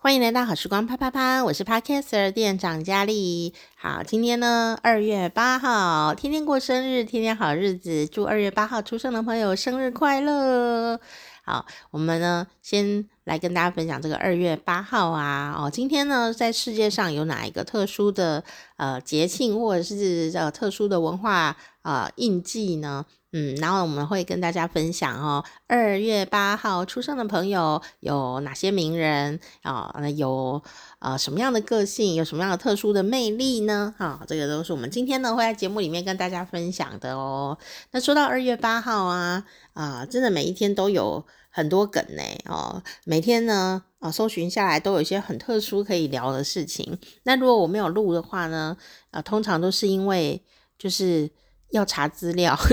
欢迎来到好时光啪啪啪，我是 Podcaster 店长佳丽。好，今天呢，二月八号，天天过生日，天天好日子，祝二月八号出生的朋友生日快乐。好，我们呢，先来跟大家分享这个二月八号啊，哦，今天呢，在世界上有哪一个特殊的呃节庆，或者是呃特殊的文化啊、呃、印记呢？嗯，然后我们会跟大家分享哦，二月八号出生的朋友有哪些名人啊？有呃什么样的个性，有什么样的特殊的魅力呢？哈，这个都是我们今天呢会在节目里面跟大家分享的哦。那说到二月八号啊，啊，真的每一天都有很多梗呢哦，每天呢啊搜寻下来都有一些很特殊可以聊的事情。那如果我没有录的话呢，啊，通常都是因为就是要查资料。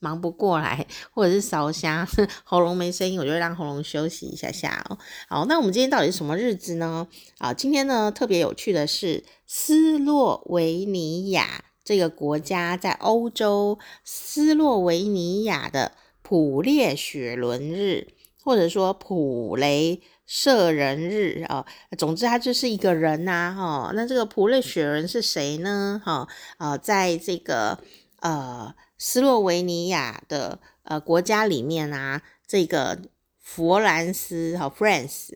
忙不过来，或者是烧香，喉咙没声音，我就让喉咙休息一下下哦。好，那我们今天到底是什么日子呢？啊，今天呢特别有趣的是斯洛维尼亚这个国家在欧洲，斯洛维尼亚的普列雪伦日，或者说普雷舍人日啊。总之，他就是一个人呐，哈。那这个普列雪伦是谁呢？哈啊，在这个呃。斯洛维尼亚的呃国家里面啊，这个佛兰斯和 France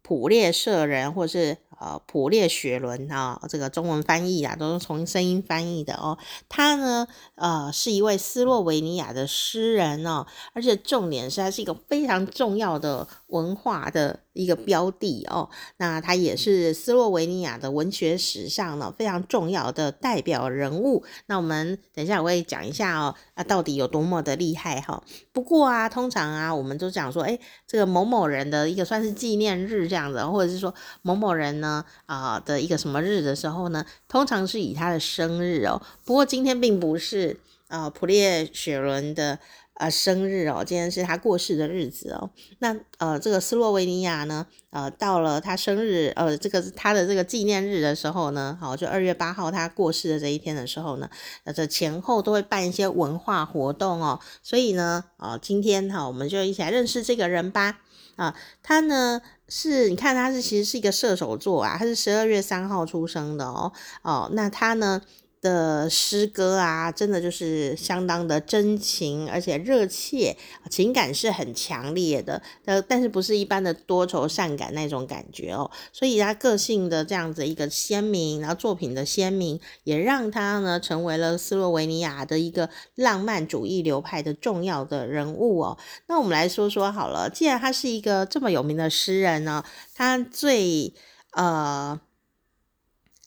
普列舍人，或是呃普列雪伦啊，这个中文翻译啊，都是从声音翻译的哦。他呢，呃，是一位斯洛维尼亚的诗人哦，而且重点是，他是一个非常重要的文化的。一个标的哦，那他也是斯洛维尼亚的文学史上呢非常重要的代表人物。那我们等一下我会讲一下哦，啊到底有多么的厉害哈。不过啊，通常啊，我们都讲说，哎，这个某某人的一个算是纪念日这样子，或者是说某某人呢啊的一个什么日的时候呢，通常是以他的生日哦。不过今天并不是啊普列雪伦的。啊，生日哦，今天是他过世的日子哦。那呃，这个斯洛维尼亚呢，呃，到了他生日，呃，这个他的这个纪念日的时候呢，好，就二月八号他过世的这一天的时候呢，呃，这前后都会办一些文化活动哦。所以呢，啊，今天哈，我们就一起来认识这个人吧。啊，他呢是，你看他是其实是一个射手座啊，他是十二月三号出生的哦。哦，那他呢？的诗歌啊，真的就是相当的真情，而且热切，情感是很强烈的。呃，但是不是一般的多愁善感那种感觉哦。所以他个性的这样子一个鲜明，然后作品的鲜明，也让他呢成为了斯洛维尼亚的一个浪漫主义流派的重要的人物哦。那我们来说说好了，既然他是一个这么有名的诗人呢，他最呃。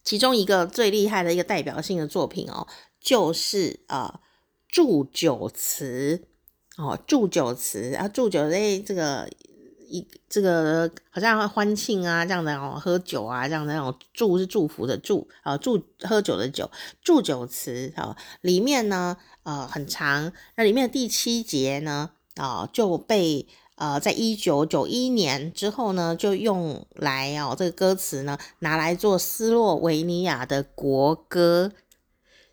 其中一个最厉害的一个代表性的作品哦，就是呃祝酒词哦，祝酒词啊，祝酒类这个一这个好像欢庆啊这样的哦，喝酒啊这样的那种祝是祝福的祝啊，祝喝酒的酒，祝酒词啊，里面呢呃很长，那里面的第七节呢啊就被。呃，在一九九一年之后呢，就用来哦，这个歌词呢，拿来做斯洛维尼亚的国歌，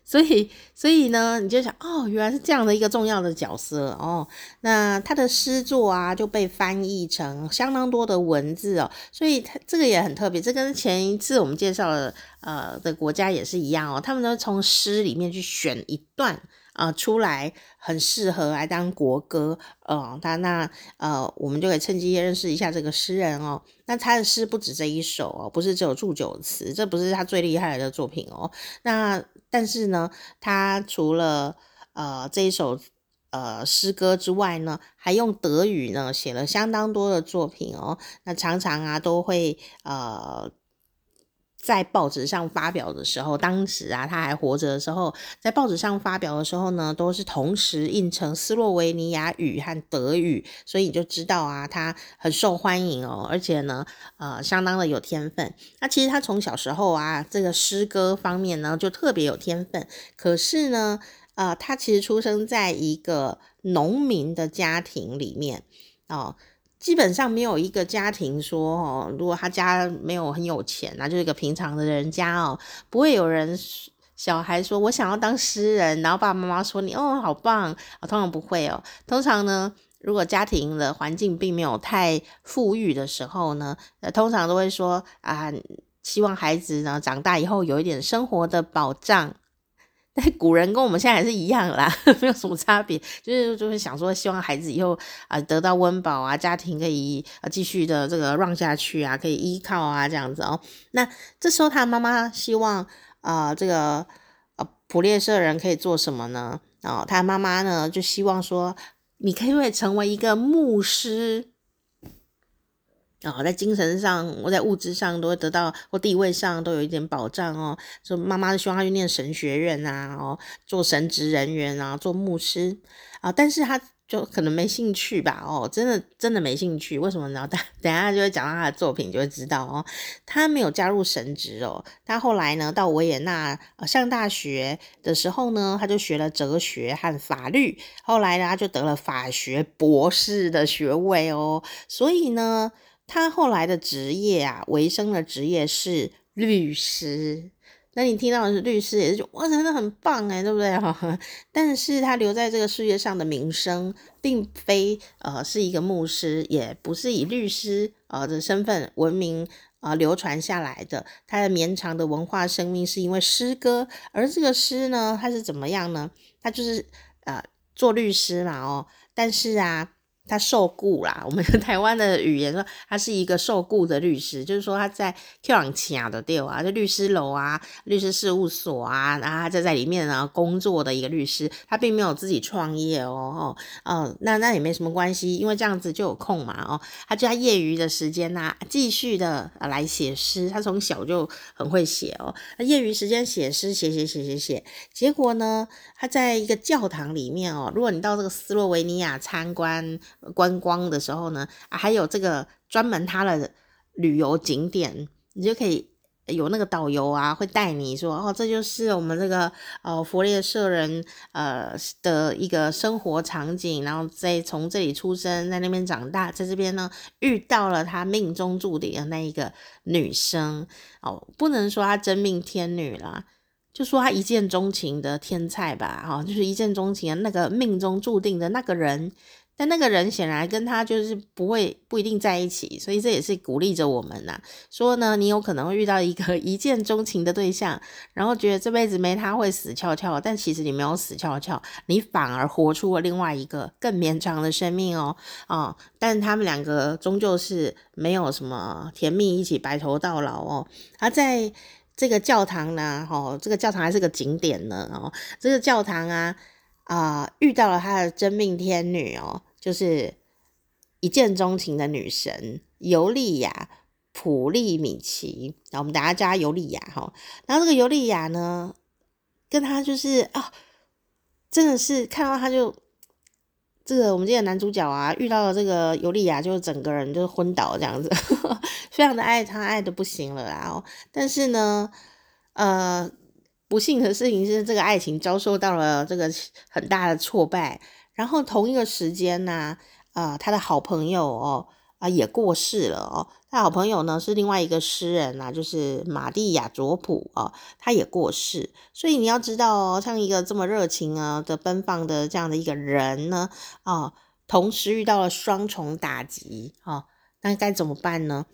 所以，所以呢，你就想，哦，原来是这样的一个重要的角色哦。那他的诗作啊，就被翻译成相当多的文字哦，所以他这个也很特别。这跟前一次我们介绍的呃的国家也是一样哦，他们都从诗里面去选一段。啊、出来很适合来当国歌，呃，他那呃，我们就可以趁机认识一下这个诗人哦。那他的诗不止这一首哦，不是只有祝酒词，这不是他最厉害的作品哦。那但是呢，他除了呃这一首呃诗歌之外呢，还用德语呢写了相当多的作品哦。那常常啊都会呃。在报纸上发表的时候，当时啊他还活着的时候，在报纸上发表的时候呢，都是同时印成斯洛维尼亚语和德语，所以你就知道啊，他很受欢迎哦，而且呢，呃，相当的有天分。那其实他从小时候啊，这个诗歌方面呢，就特别有天分。可是呢，呃，他其实出生在一个农民的家庭里面哦。基本上没有一个家庭说哦，如果他家没有很有钱，那就是一个平常的人家哦，不会有人小孩说我想要当诗人，然后爸爸妈妈说你哦好棒啊，通常不会哦，通常呢，如果家庭的环境并没有太富裕的时候呢，呃，通常都会说啊，希望孩子呢长大以后有一点生活的保障。但古人跟我们现在还是一样啦，没有什么差别，就是就是想说，希望孩子以后啊得到温饱啊，家庭可以啊继续的这个让下去啊，可以依靠啊这样子哦。那这时候他妈妈希望啊这个呃普列舍人可以做什么呢？哦，他妈妈呢就希望说，你可以成为一个牧师。哦，在精神上我在物质上都会得到，或地位上都有一点保障哦。所以妈妈希望他去念神学院啊，哦，做神职人员啊，做牧师啊，但是他就可能没兴趣吧，哦，真的真的没兴趣。为什么呢？等等下就会讲到他的作品，就会知道哦。他没有加入神职哦，他后来呢到维也纳上大学的时候呢，他就学了哲学和法律，后来呢他就得了法学博士的学位哦。所以呢。他后来的职业啊，维生的职业是律师。那你听到的是律师，也是觉哇，真的很棒诶，对不对？但是他留在这个世界上的名声，并非呃是一个牧师，也不是以律师呃的身份闻名啊、呃、流传下来的。他的绵长的文化生命是因为诗歌，而这个诗呢，他是怎么样呢？他就是呃做律师嘛哦，但是啊。他受雇啦，我们台湾的语言说他是一个受雇的律师，就是说他在 Q 朗卡的地啊，就律师楼啊、律师事务所啊，然后他就在里面呢工作的一个律师，他并没有自己创业哦，哦，那那也没什么关系，因为这样子就有空嘛，哦，他就在业余的时间呐、啊，继续的来写诗，他从小就很会写哦，他业余时间写诗，写写写写写，结果呢，他在一个教堂里面哦，如果你到这个斯洛维尼亚参观。观光的时候呢，还有这个专门他的旅游景点，你就可以有那个导游啊，会带你说，哦，这就是我们这个呃佛列社人呃的一个生活场景，然后再从这里出生，在那边长大，在这边呢遇到了他命中注定的那一个女生哦，不能说他真命天女啦，就说他一见钟情的天菜吧，哈、哦，就是一见钟情的那个命中注定的那个人。但那个人显然跟他就是不会不一定在一起，所以这也是鼓励着我们呐、说呢，你有可能会遇到一个 一见钟情的对象，然后觉得这辈子没他会死翘翘，但其实你没有死翘翘，你反而活出了另外一个更绵长的生命哦哦。但他们两个终究是没有什么甜蜜，一起白头到老哦。而在这个教堂呢，哦，这个教堂还是个景点呢哦，这个教堂啊。啊、遇到了他的真命天女哦，就是一见钟情的女神尤利亚·普利米奇，然后我们大家叫尤利亚哈。然后这个尤利亚呢，跟他就是啊、真的是看到他就这个我们这个男主角啊，遇到了这个尤利亚，就整个人就是昏倒这样子，非常的爱他，爱的不行了啦。哦，但是呢，呃。不幸的事情是，这个爱情遭受到了这个很大的挫败。然后同一个时间呢，啊、他的好朋友哦，啊、也过世了哦。他好朋友呢是另外一个诗人呐、啊，就是玛蒂亚卓普哦，他也过世。所以你要知道哦，像一个这么热情啊的奔放的这样的一个人呢，啊、同时遇到了双重打击哦，那该怎么办呢？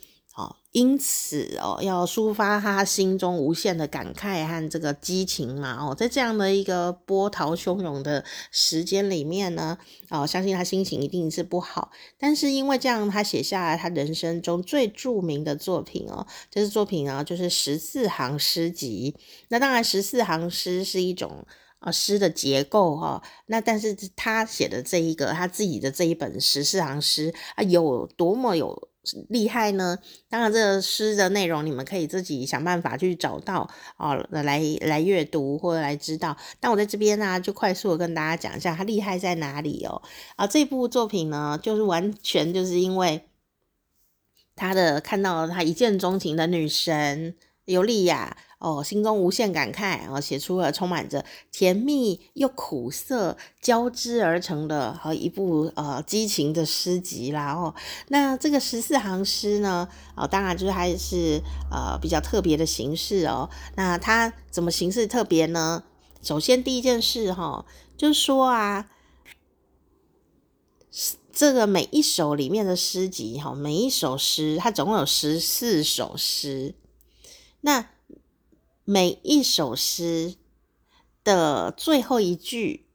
因此哦，要抒发他心中无限的感慨和这个激情嘛哦，在这样的一个波涛汹涌的时间里面呢，哦，相信他心情一定是不好。但是因为这样，他写下来他人生中最著名的作品哦，这是作品啊，就是十四行诗集。那当然，十四行诗是一种啊诗的结构哈。那但是他写的这一个他自己的这一本十四行诗啊，有多么有。厉害呢？当然，这个诗的内容你们可以自己想办法去找到哦，来来阅读或者来知道。但我在这边呢、啊，就快速的跟大家讲一下他厉害在哪里哦。啊，这部作品呢，就是完全就是因为他的看到了他一见钟情的女神尤利亚。哦，心中无限感慨，然后写出了充满着甜蜜又苦涩交织而成的和一部呃激情的诗集啦。哦，那这个十四行诗呢，哦，当然就是还是呃比较特别的形式哦。那它怎么形式特别呢？首先第一件事哈、就是说啊，这个每一首里面的诗集哈，每一首诗它总共有十四首诗，那每一首诗的最后一句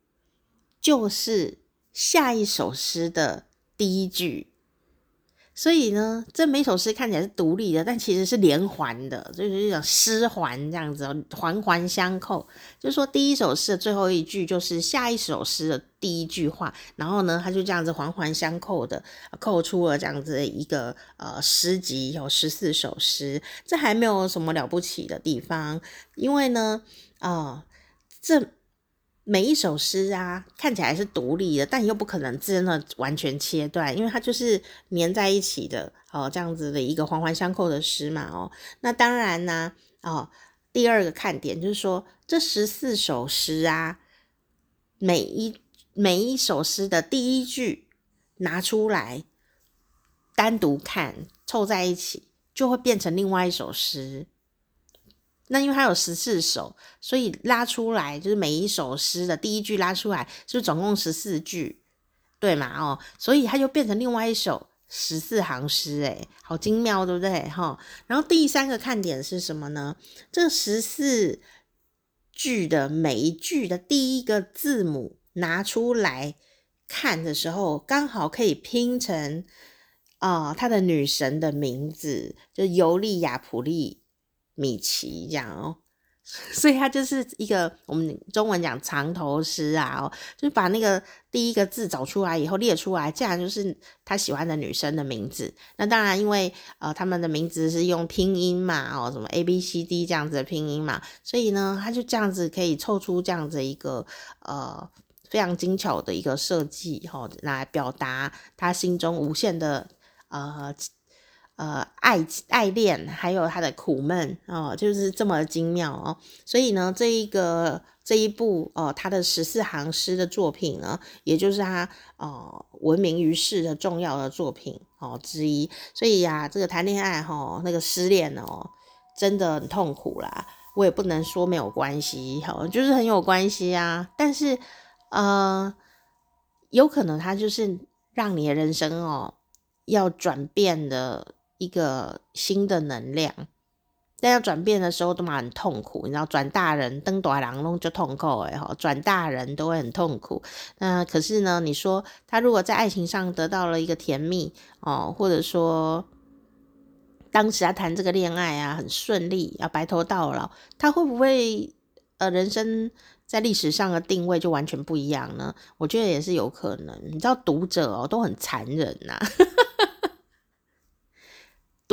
就是下一首诗的第一句。所以呢，这每首诗看起来是独立的，但其实是连环的，就是一种诗环这样子，环环相扣。就是说，第一首诗的最后一句就是下一首诗的第一句话，然后呢，它就这样子环环相扣的扣出了这样子一个呃诗集，有十四首诗，这还没有什么了不起的地方，因为呢，啊、呃，这。每一首诗啊，看起来是独立的，但又不可能真的完全切断，因为它就是粘在一起的哦，这样子的一个环环相扣的诗嘛哦。那当然呢，哦，第二个看点就是说，这十四首诗啊，每一每一首诗的第一句拿出来单独看，凑在一起就会变成另外一首诗。那因为它有十四首，所以拉出来就是每一首诗的第一句拉出来，是不是总共十四句？对嘛？哦，所以它就变成另外一首十四行诗，诶，好精妙，对不对？哈。然后第三个看点是什么呢？这十四句的每一句的第一个字母拿出来看的时候，刚好可以拼成啊，他、的女神的名字，就尤利亚普利。米奇这样哦，所以他就是一个我们中文讲藏头诗啊哦，就是把那个第一个字找出来以后列出来，这样就是他喜欢的女生的名字。那当然，因为呃他们的名字是用拼音嘛哦，什么 A B C D 这样子的拼音嘛，所以呢，他就这样子可以凑出这样子一个呃非常精巧的一个设计哈，来表达他心中无限的呃。呃，爱爱恋，还有他的苦闷哦，就是这么精妙哦。所以呢，这一个这一部哦，他的十四行诗的作品呢，也就是他哦闻名于世的重要的作品哦之一。所以呀、啊，这个谈恋爱哈、那个失恋哦，真的很痛苦啦。我也不能说没有关系，哈，就是很有关系啊。但是呃，有可能他就是让你的人生哦要转变的。一个新的能量，但要转变的时候都蛮很痛苦，你知道，转大人登大人弄就痛苦哎哈，转大人都会很痛苦。那可是呢，你说他如果在爱情上得到了一个甜蜜哦，或者说当时他谈这个恋爱啊很顺利，要白头到老，他会不会呃人生在历史上的定位就完全不一样呢？我觉得也是有可能。你知道读者哦都很残忍呐、啊。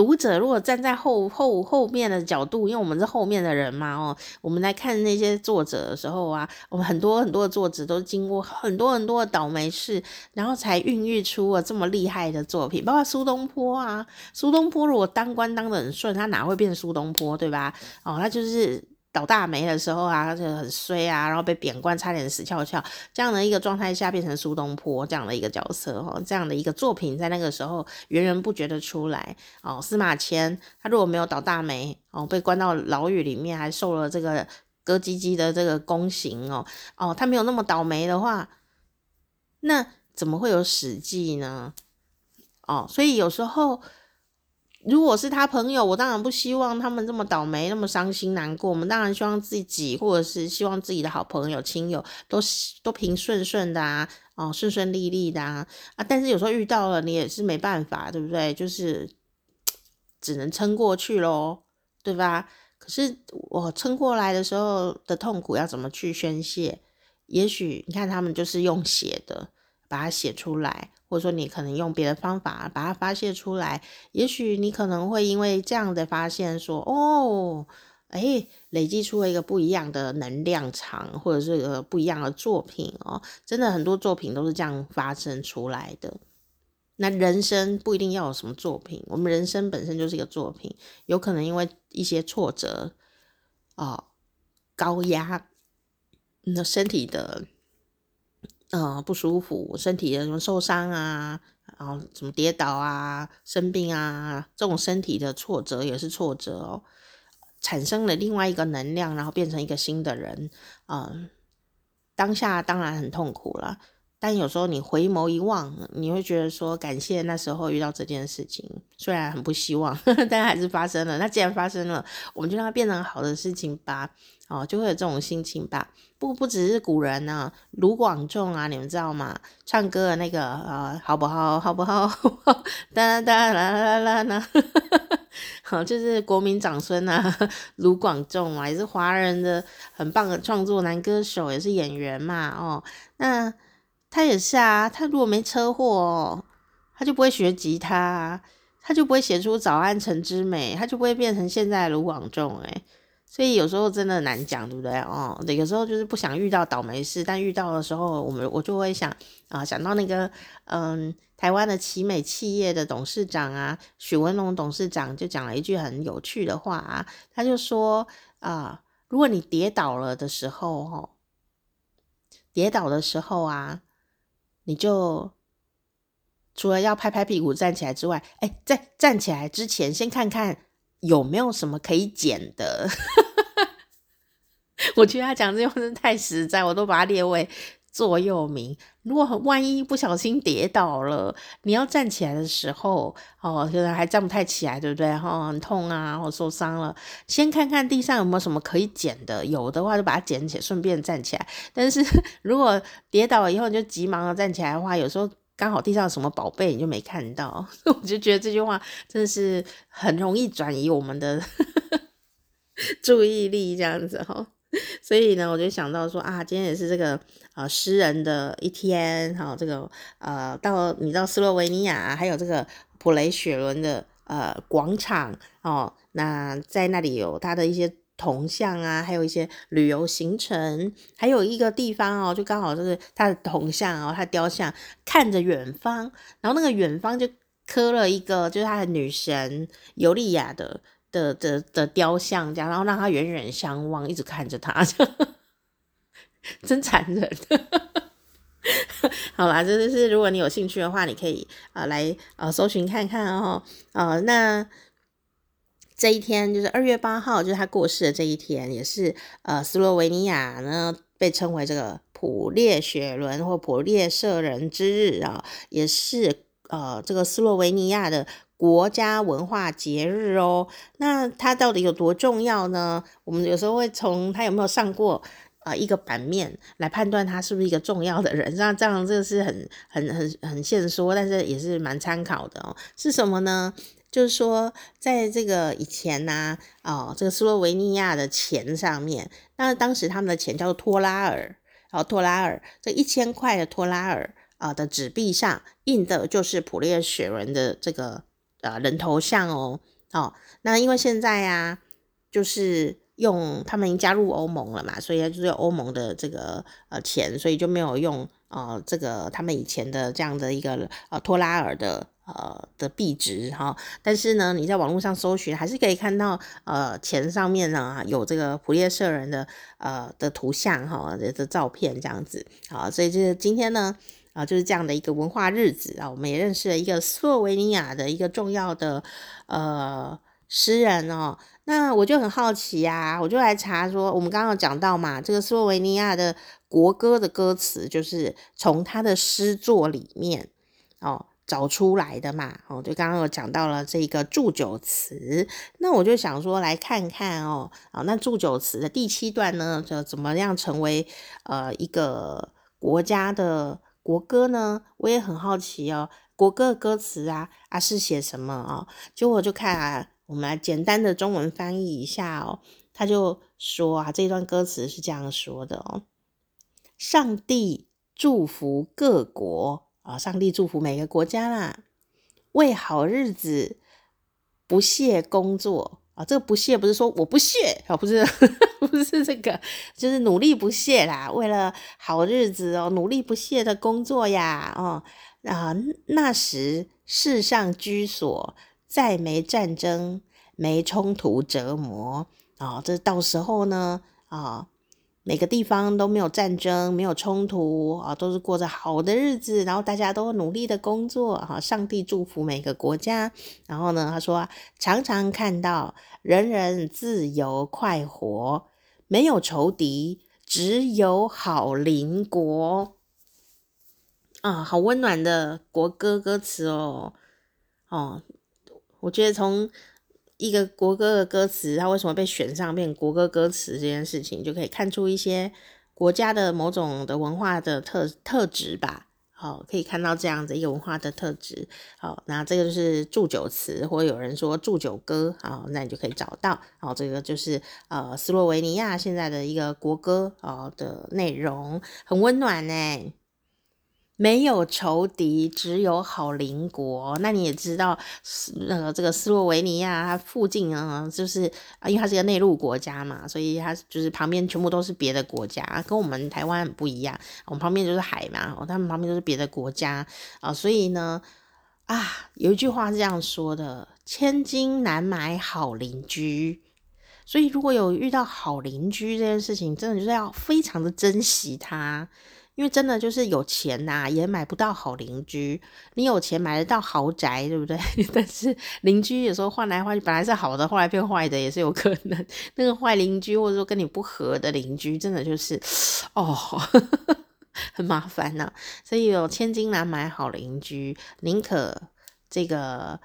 读者如果站在后后后面的角度，因为我们是后面的人嘛，哦，我们来看那些作者的时候啊，我们很多很多的作者都经过很多很多的倒霉事，然后才孕育出了这么厉害的作品，包括苏东坡啊，苏东坡如果当官当的很顺，他哪会变苏东坡，对吧？哦，他就是。倒大霉的时候啊，他就很衰啊，然后被贬官，差点死翘翘，这样的一个状态下变成苏东坡这样的一个角色哈，这样的一个作品在那个时候源源不绝的出来哦。司马迁他如果没有倒大霉哦，被关到牢狱里面，还受了这个割鸡鸡的这个宫刑哦哦，他没有那么倒霉的话，那怎么会有史记呢？哦，所以有时候。如果是他朋友，我当然不希望他们这么倒霉，那么伤心难过。我们当然希望自己，或者是希望自己的好朋友、亲友都都平顺顺的啊，哦，顺顺利利的啊啊！但是有时候遇到了，你也是没办法，对不对？就是只能撑过去咯，对吧？可是我撑过来的时候的痛苦要怎么去宣泄？也许你看他们就是用写的，把它写出来。或者说你可能用别的方法把它发泄出来，也许你可能会因为这样的发现说，哦，哎，累积出了一个不一样的能量场，或者是一个不一样的作品哦。真的很多作品都是这样发生出来的。那人生不一定要有什么作品，我们人生本身就是一个作品，有可能因为一些挫折，哦，高压，你的身体的。嗯、不舒服，身体的什么受伤啊，然后什么跌倒啊、生病啊，这种身体的挫折也是挫折哦，产生了另外一个能量，然后变成一个新的人，嗯、当下当然很痛苦了，但有时候你回眸一望，你会觉得说感谢那时候遇到这件事情，虽然很不希望，但还是发生了。那既然发生了，我们就让它变成好的事情吧。哦，就会有这种心情吧。不不只是古人呢、啊，卢广仲啊，你们知道吗？唱歌的那个呃，好不好？好不好？哒哒啦啦啦啦，好，就是国民长孙啊，卢广仲嘛，也是华人的很棒的创作男歌手，也是演员嘛。哦，那他也是啊，他如果没车祸，他就不会学吉他，他就不会写出《早安城之美》，他就不会变成现在的卢广仲诶。所以有时候真的难讲，对不对？哦，有时候就是不想遇到倒霉事，但遇到的时候，我们我就会想啊，想到那个嗯，台湾的奇美企业的董事长啊，许文龙董事长就讲了一句很有趣的话啊，他就说啊，如果你跌倒了的时候，哦，跌倒的时候啊，你就除了要拍拍屁股站起来之外，哎，在站起来之前，先看看。有没有什么可以捡的？我觉得他讲这句话真的太实在，我都把它列为座右铭。如果万一不小心跌倒了，你要站起来的时候，哦，现在还站不太起来，对不对？哦，很痛啊，或受伤了，先看看地上有没有什么可以捡的，有的话就把它捡起来，顺便站起来。但是如果跌倒以后你就急忙的站起来的话，有时候。刚好地上有什么宝贝，你就没看到，我就觉得这句话真的是很容易转移我们的 注意力，这样子哈。所以呢，我就想到说啊，今天也是这个呃诗人的一天，哈，这个呃到你到斯洛维尼亚，还有这个普雷雪伦的呃广场哦，那在那里有他的一些。铜像啊，还有一些旅游行程，还有一个地方哦，就刚好就是他的铜像哦，他雕像看着远方，然后那个远方就刻了一个就是他的女神尤利亚的的的的，雕像，这样，然后让他远远相望，一直看着他，真残忍。好啦，这就是如果你有兴趣的话，你可以啊、来呃搜寻看看哦，呃那。这一天就是二月八号，就是他过世的这一天，也是呃斯洛维尼亚呢被称为这个普列雪伦或普列舍人之日啊，也是呃这个斯洛维尼亚的国家文化节日哦。那它到底有多重要呢？我们有时候会从他有没有上过啊、呃、一个版面来判断他是不是一个重要的人。那这样这个是很很很很现说，但是也是蛮参考的哦。是什么呢？就是说，在这个以前呢、啊，哦，这个斯洛维尼亚的钱上面，那当时他们的钱叫做托拉尔，哦，托拉尔，这一千块的托拉尔啊的纸币上印的就是普列雪人的这个呃人头像哦，哦，那因为现在、啊，就是用他们已经加入欧盟了嘛，所以就是欧盟的这个呃钱，所以就没有用呃这个他们以前的这样的一个呃托拉尔的。呃的币值哈，但是呢，你在网络上搜寻还是可以看到呃钱上面呢有这个普列舍人的呃的图像哈的的照片这样子啊，所以就是今天呢啊就是这样的一个文化日子啊，我们也认识了一个斯洛维尼亚的一个重要的呃诗人哦，那我就很好奇呀、啊，我就来查说我们刚刚讲到嘛，这个斯洛维尼亚的国歌的歌词就是从他的诗作里面哦。找出来的嘛，哦，就刚刚有讲到了这个祝酒词，那我就想说来看看哦，啊，那祝酒词的第七段呢，就怎么样成为呃一个国家的国歌呢？我也很好奇哦，国歌的歌词啊啊是写什么啊？结果就看啊，我们来简单的中文翻译一下哦，他就说啊，这段歌词是这样说的哦，上帝祝福各国。啊！上帝祝福每个国家啦，为好日子不懈工作啊！这个不懈不是说我不懈啊，不是 不是这个，就是努力不懈啦，为了好日子哦，努力不懈的工作呀！哦啊，那时世上居所再没战争，没冲突折磨啊！这到时候呢啊。每个地方都没有战争，没有冲突啊，都是过着好的日子，然后大家都努力的工作哈。上帝祝福每个国家。然后呢，他说常常看到人人自由快活，没有仇敌，只有好邻国。啊，好温暖的国歌歌词哦，哦，我觉得从一个国歌的歌词，它为什么被选上变国歌歌词这件事情，就可以看出一些国家的某种的文化的特特质吧。好，可以看到这样子一个文化的特质。好，那这个就是祝酒词，或有人说祝酒歌。好，那你就可以找到。好，这个就是呃斯洛维尼亚现在的一个国歌啊的内容，很温暖呢。没有仇敌，只有好邻国。那你也知道，那个这个斯洛维尼亚它附近啊，就是啊，因为它是一个内陆国家嘛，所以它就是旁边全部都是别的国家，跟我们台湾很不一样。我们旁边就是海嘛，他们旁边都是别的国家啊，所以呢，啊，有一句话是这样说的：千金难买好邻居。所以如果有遇到好邻居这件事情，真的就是要非常的珍惜它。因为真的就是有钱呐、也买不到好邻居。你有钱买得到豪宅，对不对？但是邻居有时候换来换去，本来是好的，后来变坏的也是有可能。那个坏邻居，或者说跟你不合的邻居，真的就是哦，很麻烦呐、所以有千金难买好邻居，宁可这个。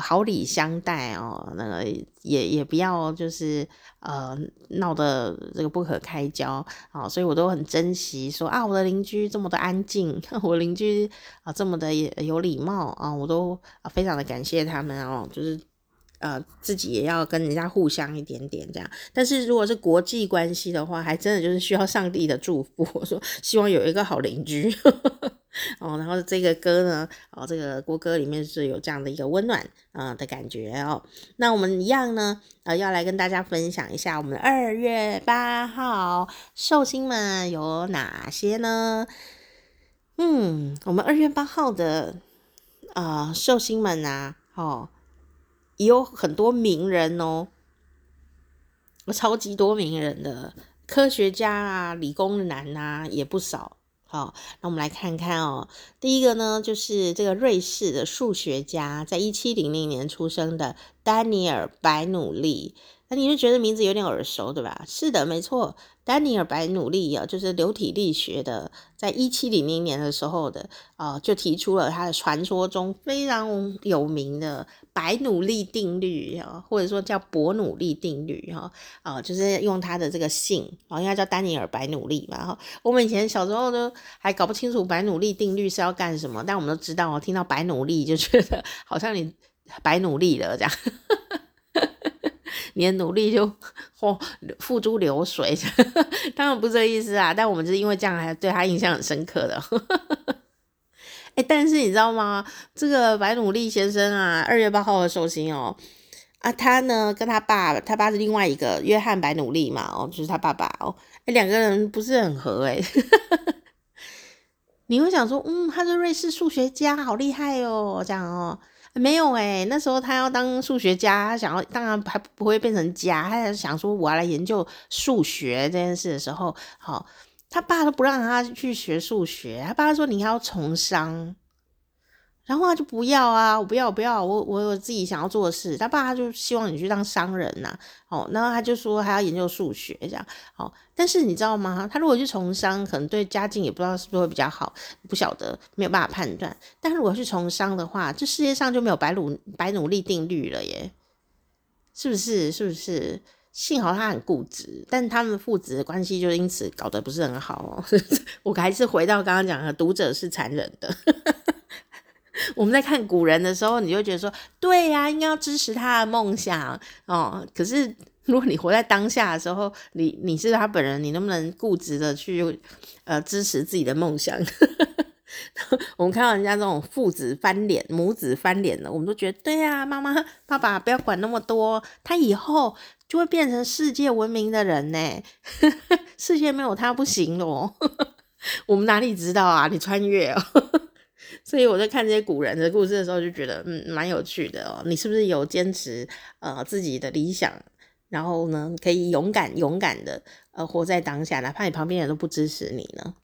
好礼相待哦，那个也也不要就是呃闹得这个不可开交啊，所以我都很珍惜说啊，我的邻居这么的安静，我邻居啊这么的有礼貌啊，我都非常的感谢他们哦，就是。呃，自己也要跟人家互相一点点这样，但是如果是国际关系的话，还真的就是需要上帝的祝福。我说希望有一个好邻居 哦，然后这个歌呢，哦，这个国歌里面是有这样的一个温暖啊、的感觉哦。那我们一样呢，呃，要来跟大家分享一下我们二月八号寿星们有哪些呢？嗯，我们二月八号的啊寿星们啊，哦。也有很多名人哦，超级多名人的科学家啊，理工男啊也不少。好，那我们来看看哦。第一个呢，就是这个瑞士的数学家，在一七零零年出生的丹尼尔·白努利。那你就觉得名字有点耳熟，对吧？是的，没错。丹尼尔·白努利啊，就是流体力学的，在一七零零年的时候的啊、就提出了他的传说中非常有名的白努力定律啊，或者说叫伯努利定律哈啊，就是用他的这个姓啊，应该叫丹尼尔·白努利嘛。哈，我们以前小时候都还搞不清楚白努利定律是要干什么，但我们都知道，听到白努力就觉得好像你白努力了这样。你的努力就 哦付诸流水，当然不是这个意思啊。但我们就是因为这样，还对他印象很深刻的。哎、欸，但是你知道吗？这个白努力先生啊，二月八号的寿星哦，啊，他呢跟他爸，他爸是另外一个约翰白努力嘛，哦，就是他爸爸哦，哎、欸，两个人不是很合哎。你会想说，嗯，他是瑞士数学家，好厉害哦，这样哦。没有诶，那时候他要当数学家，他想要当然还不会变成家，他想说我要来研究数学这件事的时候，好，他爸都不让他去学数学，他爸说你要从商。然后他就不要啊，我不要，不要，我我有自己想要做的事。他爸他就希望你去当商人呐、哦，然后他就说还要研究数学这样，哦，但是你知道吗？他如果去从商，可能对家境也不知道是不是会比较好，不晓得，没有办法判断。但如果去从商的话，这世界上就没有白努白努力定律了耶，是不是？是不是？幸好他很固执，但他们父子的关系就因此搞得不是很好哦。我还是回到刚刚讲的，读者是残忍的。我们在看古人的时候，你就觉得说，对呀、应该要支持他的梦想哦。可是 如果你活在当下的时候，你你是他本人，你能不能固执的去呃支持自己的梦想？我们看到人家这种父子翻脸、母子翻脸的，我们都觉得对呀、啊，妈妈、爸爸不要管那么多，他以后就会变成世界闻名的人呢。世界没有他不行哦。我们哪里知道啊？你穿越哦。所以我在看这些古人的故事的时候，就觉得嗯蛮有趣的哦。你是不是有坚持呃自己的理想，然后呢可以勇敢勇敢的呃活在当下，哪怕你旁边人都不支持你呢？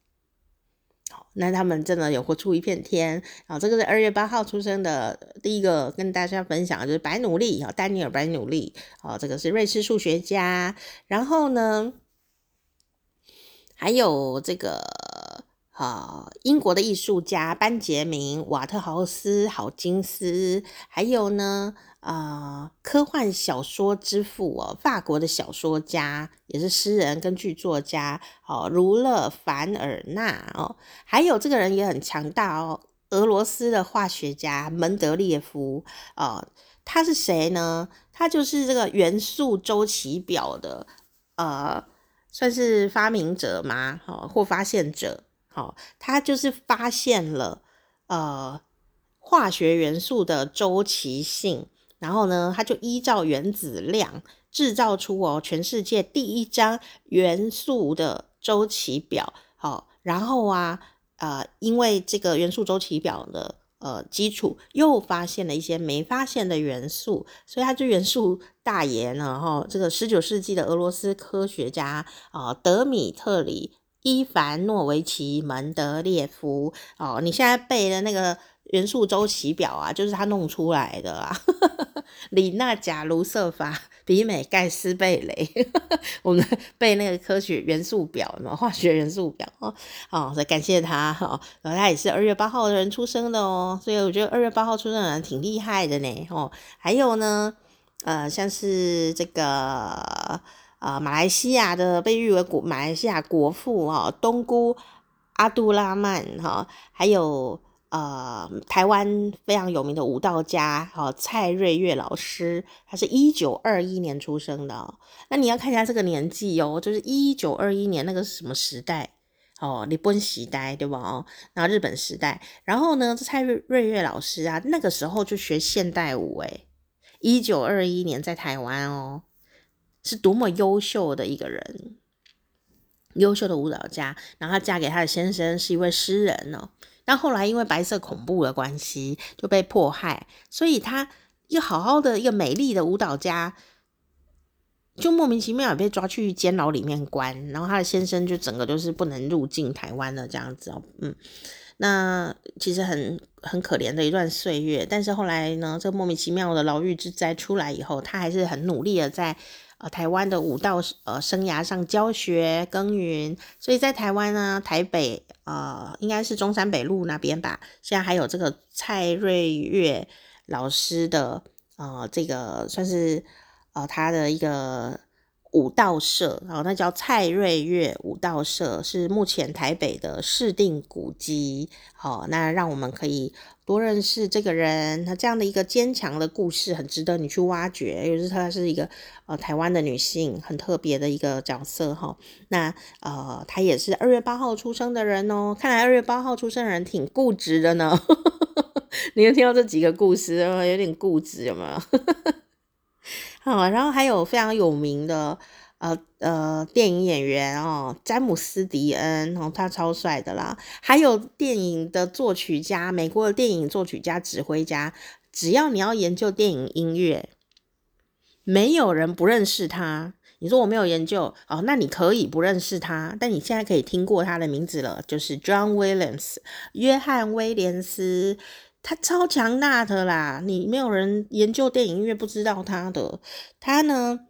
好，那他们真的有活出一片天。然后这个是二月八号出生的第一个跟大家分享的就是白努力啊，丹尼尔白努力啊，这个是瑞士数学家。然后呢还有这个。呃，英国的艺术家班杰明·瓦特豪斯·郝金斯，还有呢，呃，科幻小说之父哦，法国的小说家，也是诗人跟剧作家，哦，儒勒·凡尔纳哦，还有这个人也很强大哦，俄罗斯的化学家门德列夫哦，他是谁呢？他就是这个元素周期表的，呃，算是发明者吗？哦，或发现者。好，他就是发现了呃化学元素的周期性，然后呢，他就依照原子量制造出哦全世界第一张元素的周期表。好，然后啊呃，因为这个元素周期表的呃基础，又发现了一些没发现的元素，所以他就元素大爷呢。哈，这个十九世纪的俄罗斯科学家啊、德米特里。伊凡诺维奇·门德列夫哦，你现在背的那个元素周期表啊，就是他弄出来的啊。李娜贾卢瑟法比美盖斯贝雷，我们背那个科学元素表嘛，化学元素表哦。好，所以感谢他哈。然后他也是二月八号的人出生的哦，所以我觉得二月八号出生的人挺厉害的呢。哦，还有呢，呃，像是这个。啊、呃，马来西亚的被誉为国马来西亚国父哈，东姑阿杜拉曼哈，还有呃台湾非常有名的舞蹈家哈蔡瑞月老师，他是一九二一年出生的。那你要看一下这个年纪哦，就是一九二一年那个是什么时代哦？日本时代对吧？哦，那日本时代，然后呢，这蔡瑞瑞月老师啊，那个时候就学现代舞诶，一九二一年在台湾哦。是多么优秀的一个人，优秀的舞蹈家。然后她嫁给她的先生是一位诗人呢、喔，但后来因为白色恐怖的关系就被迫害，所以她一个好好的一个美丽的舞蹈家，就莫名其妙也被抓去监牢里面关。然后她的先生就整个就是不能入境台湾了，这样子哦、嗯，那其实很很可怜的一段岁月。但是后来呢，这莫名其妙的牢狱之灾出来以后，她还是很努力的在。呃，台湾的舞蹈呃生涯上教学耕耘，所以在台湾呢，台北呃应该是中山北路那边吧，现在还有这个蔡瑞月老师的呃这个算是呃他的一个。舞蹈社，然后那叫蔡瑞月舞蹈社，是目前台北的市定古迹。好，那让我们可以多认识这个人，他这样的一个坚强的故事，很值得你去挖掘。尤其是她是一个呃台湾的女性，很特别的一个角色哈。那呃，她也是二月八号出生的人哦。看来二月八号出生的人挺固执的呢。你有听到这几个故事，有点固执，有没有？好，然后还有非常有名的呃呃电影演员哦，詹姆斯·迪恩哦，他超帅的啦。还有电影的作曲家，美国的电影作曲家、指挥家，只要你要研究电影音乐，没有人不认识他。你说我没有研究哦，那你可以不认识他，但你现在可以听过他的名字了，就是 John Williams，约翰·威廉斯。他超强大的啦，你没有人研究电影音乐不知道他的。他呢，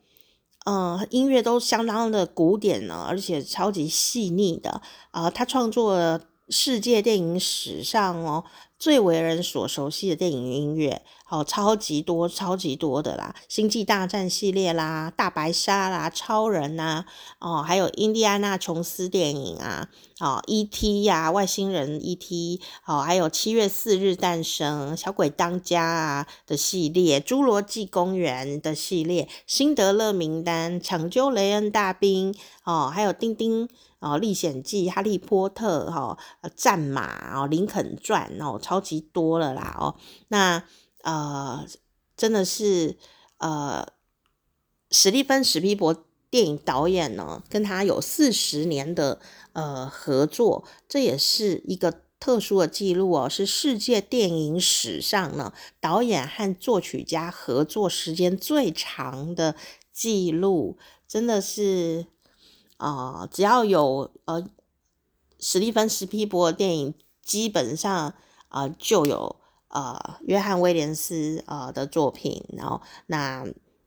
呃，音乐都相当的古典呢，而且超级细腻的啊，呃。他创作了世界电影史上哦最为人所熟悉的电影音乐。哦，超级多，超级多的啦，《星际大战》系列啦，《大白鲨》啦，《超人》呐，哦，还有印第安纳琼斯电影啊，哦，E.T. 呀，外星人 E.T. 哦，还有《七月四日诞生》、《小鬼当家》啊的系列，《侏罗纪公园》的系列，《辛德勒名单》、《抢救雷恩大兵》哦，还有《丁丁》哦，《历险记》、《哈利波特》哈，《战马》哦，《林肯传》哦，超级多了啦哦，那。呃，真的是呃，史蒂芬史匹柏电影导演呢，跟他有四十年的呃合作，这也是一个特殊的记录哦，是世界电影史上呢导演和作曲家合作时间最长的记录，真的是、呃，只要有呃史蒂芬史匹柏的电影，基本上啊、就有。呃，约翰威廉斯呃的作品，然后那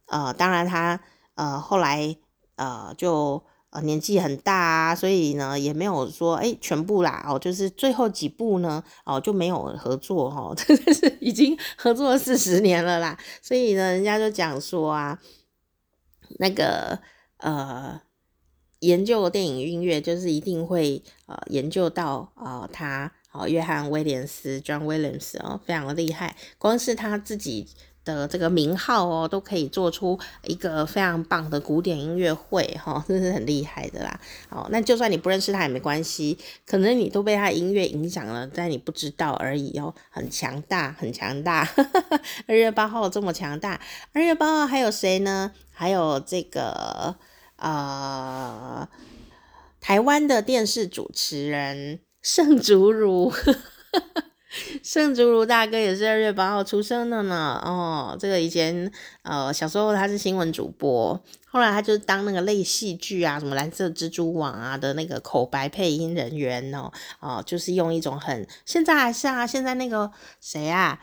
呃，当然他呃后来呃就呃年纪很大啊，所以呢也没有说哎全部啦哦，就是最后几部呢哦就没有合作哈，真的是已经合作了四十年了啦，所以呢人家就讲说啊，那个呃研究电影音乐就是一定会呃研究到呃他哦约翰威廉斯 John Williams 哦非常的厉害，光是他自己。的这个名号哦，都可以做出一个非常棒的古典音乐会哈，这是很厉害的啦。哦，那就算你不认识他也没关系，可能你都被他音乐影响了，但你不知道而已哦。很强大，很强大。二月八号这么强大，二月八号还有谁呢？还有这个呃，台湾的电视主持人盛竹如。盛竹如大哥也是二月八号出生的呢。哦，这个以前呃小时候他是新闻主播，后来他就当那个类戏剧啊，什么蓝色蜘蛛网啊的那个口白配音人员哦。哦，就是用一种很现在还是啊，现在那个谁啊，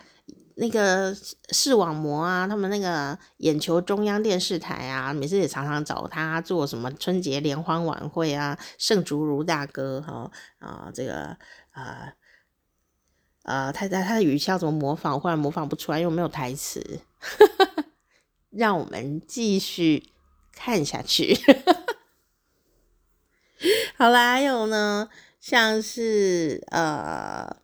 那个视网膜啊，他们那个眼球中央电视台啊，每次也常常找他做什么春节联欢晚会啊。盛竹如大哥哈啊、哦，这个啊。呃呃，他他他的语气要怎么模仿？忽然模仿不出来，因为没有台词。让我们继续看下去。好啦，还有呢，像是呃，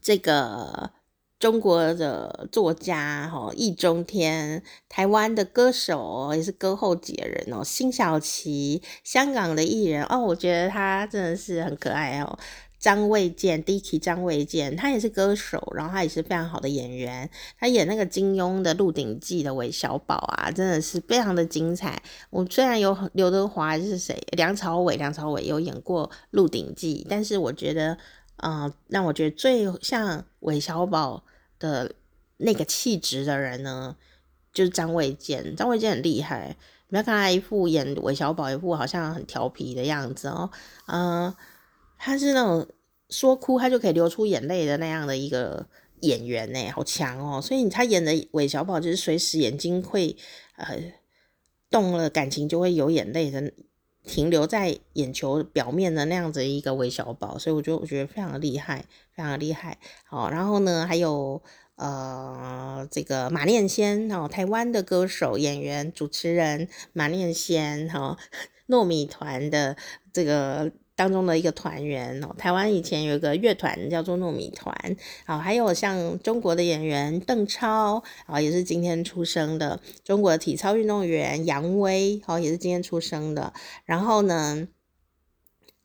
这个中国的作家哈，易中天，台湾的歌手也是歌后级的人哦，辛晓琪，香港的艺人哦，我觉得他真的是很可爱哦。张卫健，Dicky 张卫健，他也是歌手，然后他也是非常好的演员。他演那个金庸的《鹿鼎记》的韦小宝啊，真的是非常的精彩。我虽然有刘德华是谁，梁朝伟，梁朝伟有演过《鹿鼎记》，但是我觉得，嗯、呃，让我觉得最像韦小宝的那个气质的人呢，就是张卫健。张卫健很厉害，你要看他一副演韦小宝一副好像很调皮的样子哦，嗯、呃。他是那种说哭他就可以流出眼泪的那样的一个演员呢，好强哦！所以他演的韦小宝就是随时眼睛会呃动了，感情就会有眼泪的停留在眼球表面的那样子一个韦小宝，所以我就我觉得非常的厉害，非常的厉害。好，然后呢，还有呃这个马念先哦，台湾的歌手、演员、主持人马念先哈，糯米团的这个。当中的一个团员哦，台湾以前有一个乐团叫做糯米团啊，还有像中国的演员邓超啊，也是今天出生的；中国的体操运动员杨威哦，也是今天出生的。然后呢，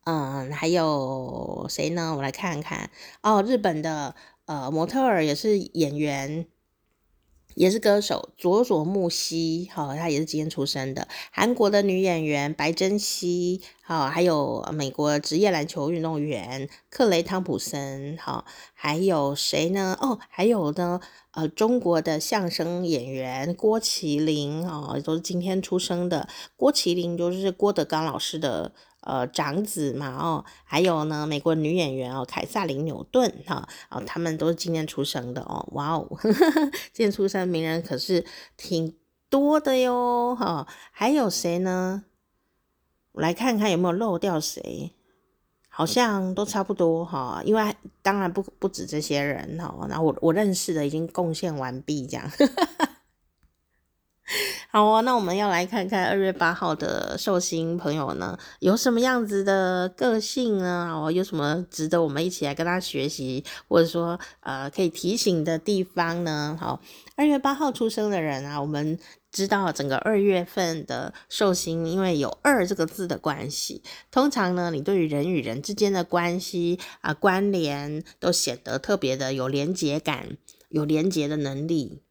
嗯，还有谁呢？我来看看哦，日本的呃模特儿也是演员。也是歌手佐佐木希，好，她也是今天出生的。韩国的女演员白珍熙，好，还有美国职业篮球运动员克雷汤普森，好，还有谁呢？哦，还有呢，呃，中国的相声演员郭麒麟，哦，都是今天出生的。郭麒麟就是郭德纲老师的。呃，长子嘛，哦，还有呢，美国女演员哦，凯撒琳纽顿哈，哦，他们都是今天出生的哦，哇哦，呵呵今天出生名人可是挺多的哟，哈、还有谁呢？我来看看有没有漏掉谁，好像都差不多哈、因为当然不不止这些人哈，那、哦、我我认识的已经贡献完毕，这样。好哦，那我们要来看看二月八号的寿星朋友呢，有什么样子的个性呢？哦，有什么值得我们一起来跟他学习，或者说呃可以提醒的地方呢？好，二月八号出生的人啊，我们知道整个二月份的寿星，因为有二这个字的关系，通常呢，你对于人与人之间的关系啊关联都显得特别的有连结感，有连结的能力。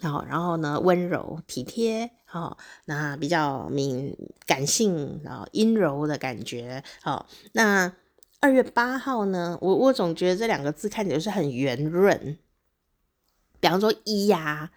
好，然后呢，温柔体贴，好，那比较敏感性，然后阴柔的感觉，好，那二月八号呢，我我总觉得这两个字看起来是很圆润，比方说一呀、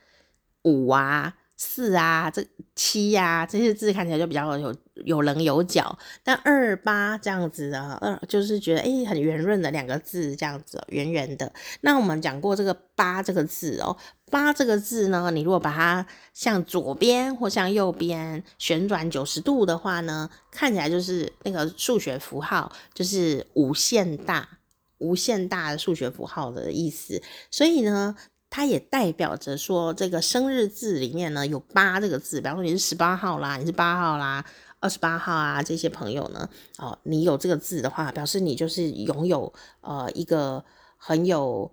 五啊四啊，这七呀、啊，这些字看起来就比较有有棱有角。但二八这样子的二，就是觉得诶很圆润的两个字，这样子圆圆的。那我们讲过这个八这个字哦，八这个字呢，你如果把它向左边或向右边旋转九十度的话呢，看起来就是那个数学符号，就是无限大、无限大的数学符号的意思。所以呢。它也代表着说，这个生日字里面呢有八这个字，比方说你是十八号啦，你是八号啦，二十八号啊，这些朋友呢，哦，你有这个字的话，表示你就是拥有呃一个很有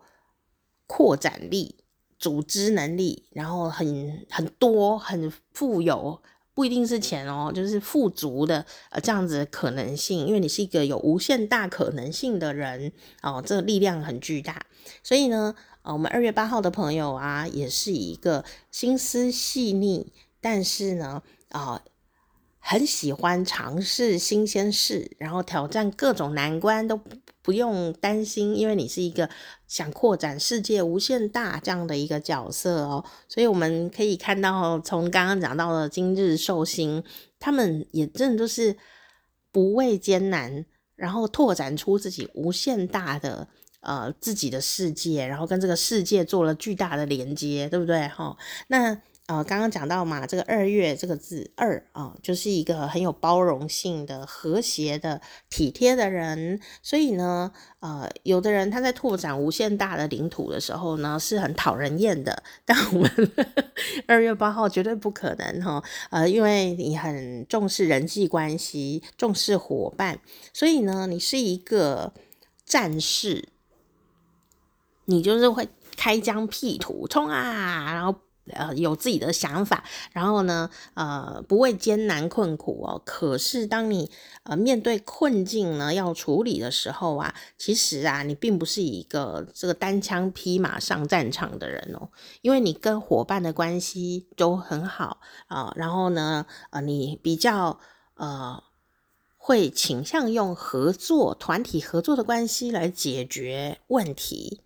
扩展力、组织能力，然后很很多、很富有，不一定是钱哦，就是富足的呃这样子的可能性，因为你是一个有无限大可能性的人哦，这个力量很巨大，所以呢。我们二月八号的朋友啊，也是一个心思细腻，但是呢，啊、很喜欢尝试新鲜事，然后挑战各种难关都不用担心，因为你是一个想扩展世界无限大这样的一个角色哦。所以我们可以看到，从刚刚讲到的今日寿星，他们也真的就是不畏艰难，然后拓展出自己无限大的。呃，自己的世界，然后跟这个世界做了巨大的连接，对不对？哈，那呃，刚刚讲到嘛，这个二月这个字二啊，就是一个很有包容性的、和谐的、体贴的人。所以呢，呃，有的人他在拓展无限大的领土的时候呢，是很讨人厌的。但我们 二月八号绝对不可能哈，呃，因为你很重视人际关系，重视伙伴，所以呢，你是一个战士。你就是会开疆辟土，冲啊！然后呃有自己的想法，然后呢呃不畏艰难困苦哦。可是当你呃面对困境呢要处理的时候啊，其实啊你并不是一个这个单枪匹马上战场的人哦，因为你跟伙伴的关系都很好啊、然后呢呃你比较呃会倾向用合作、团体合作的关系来解决问题。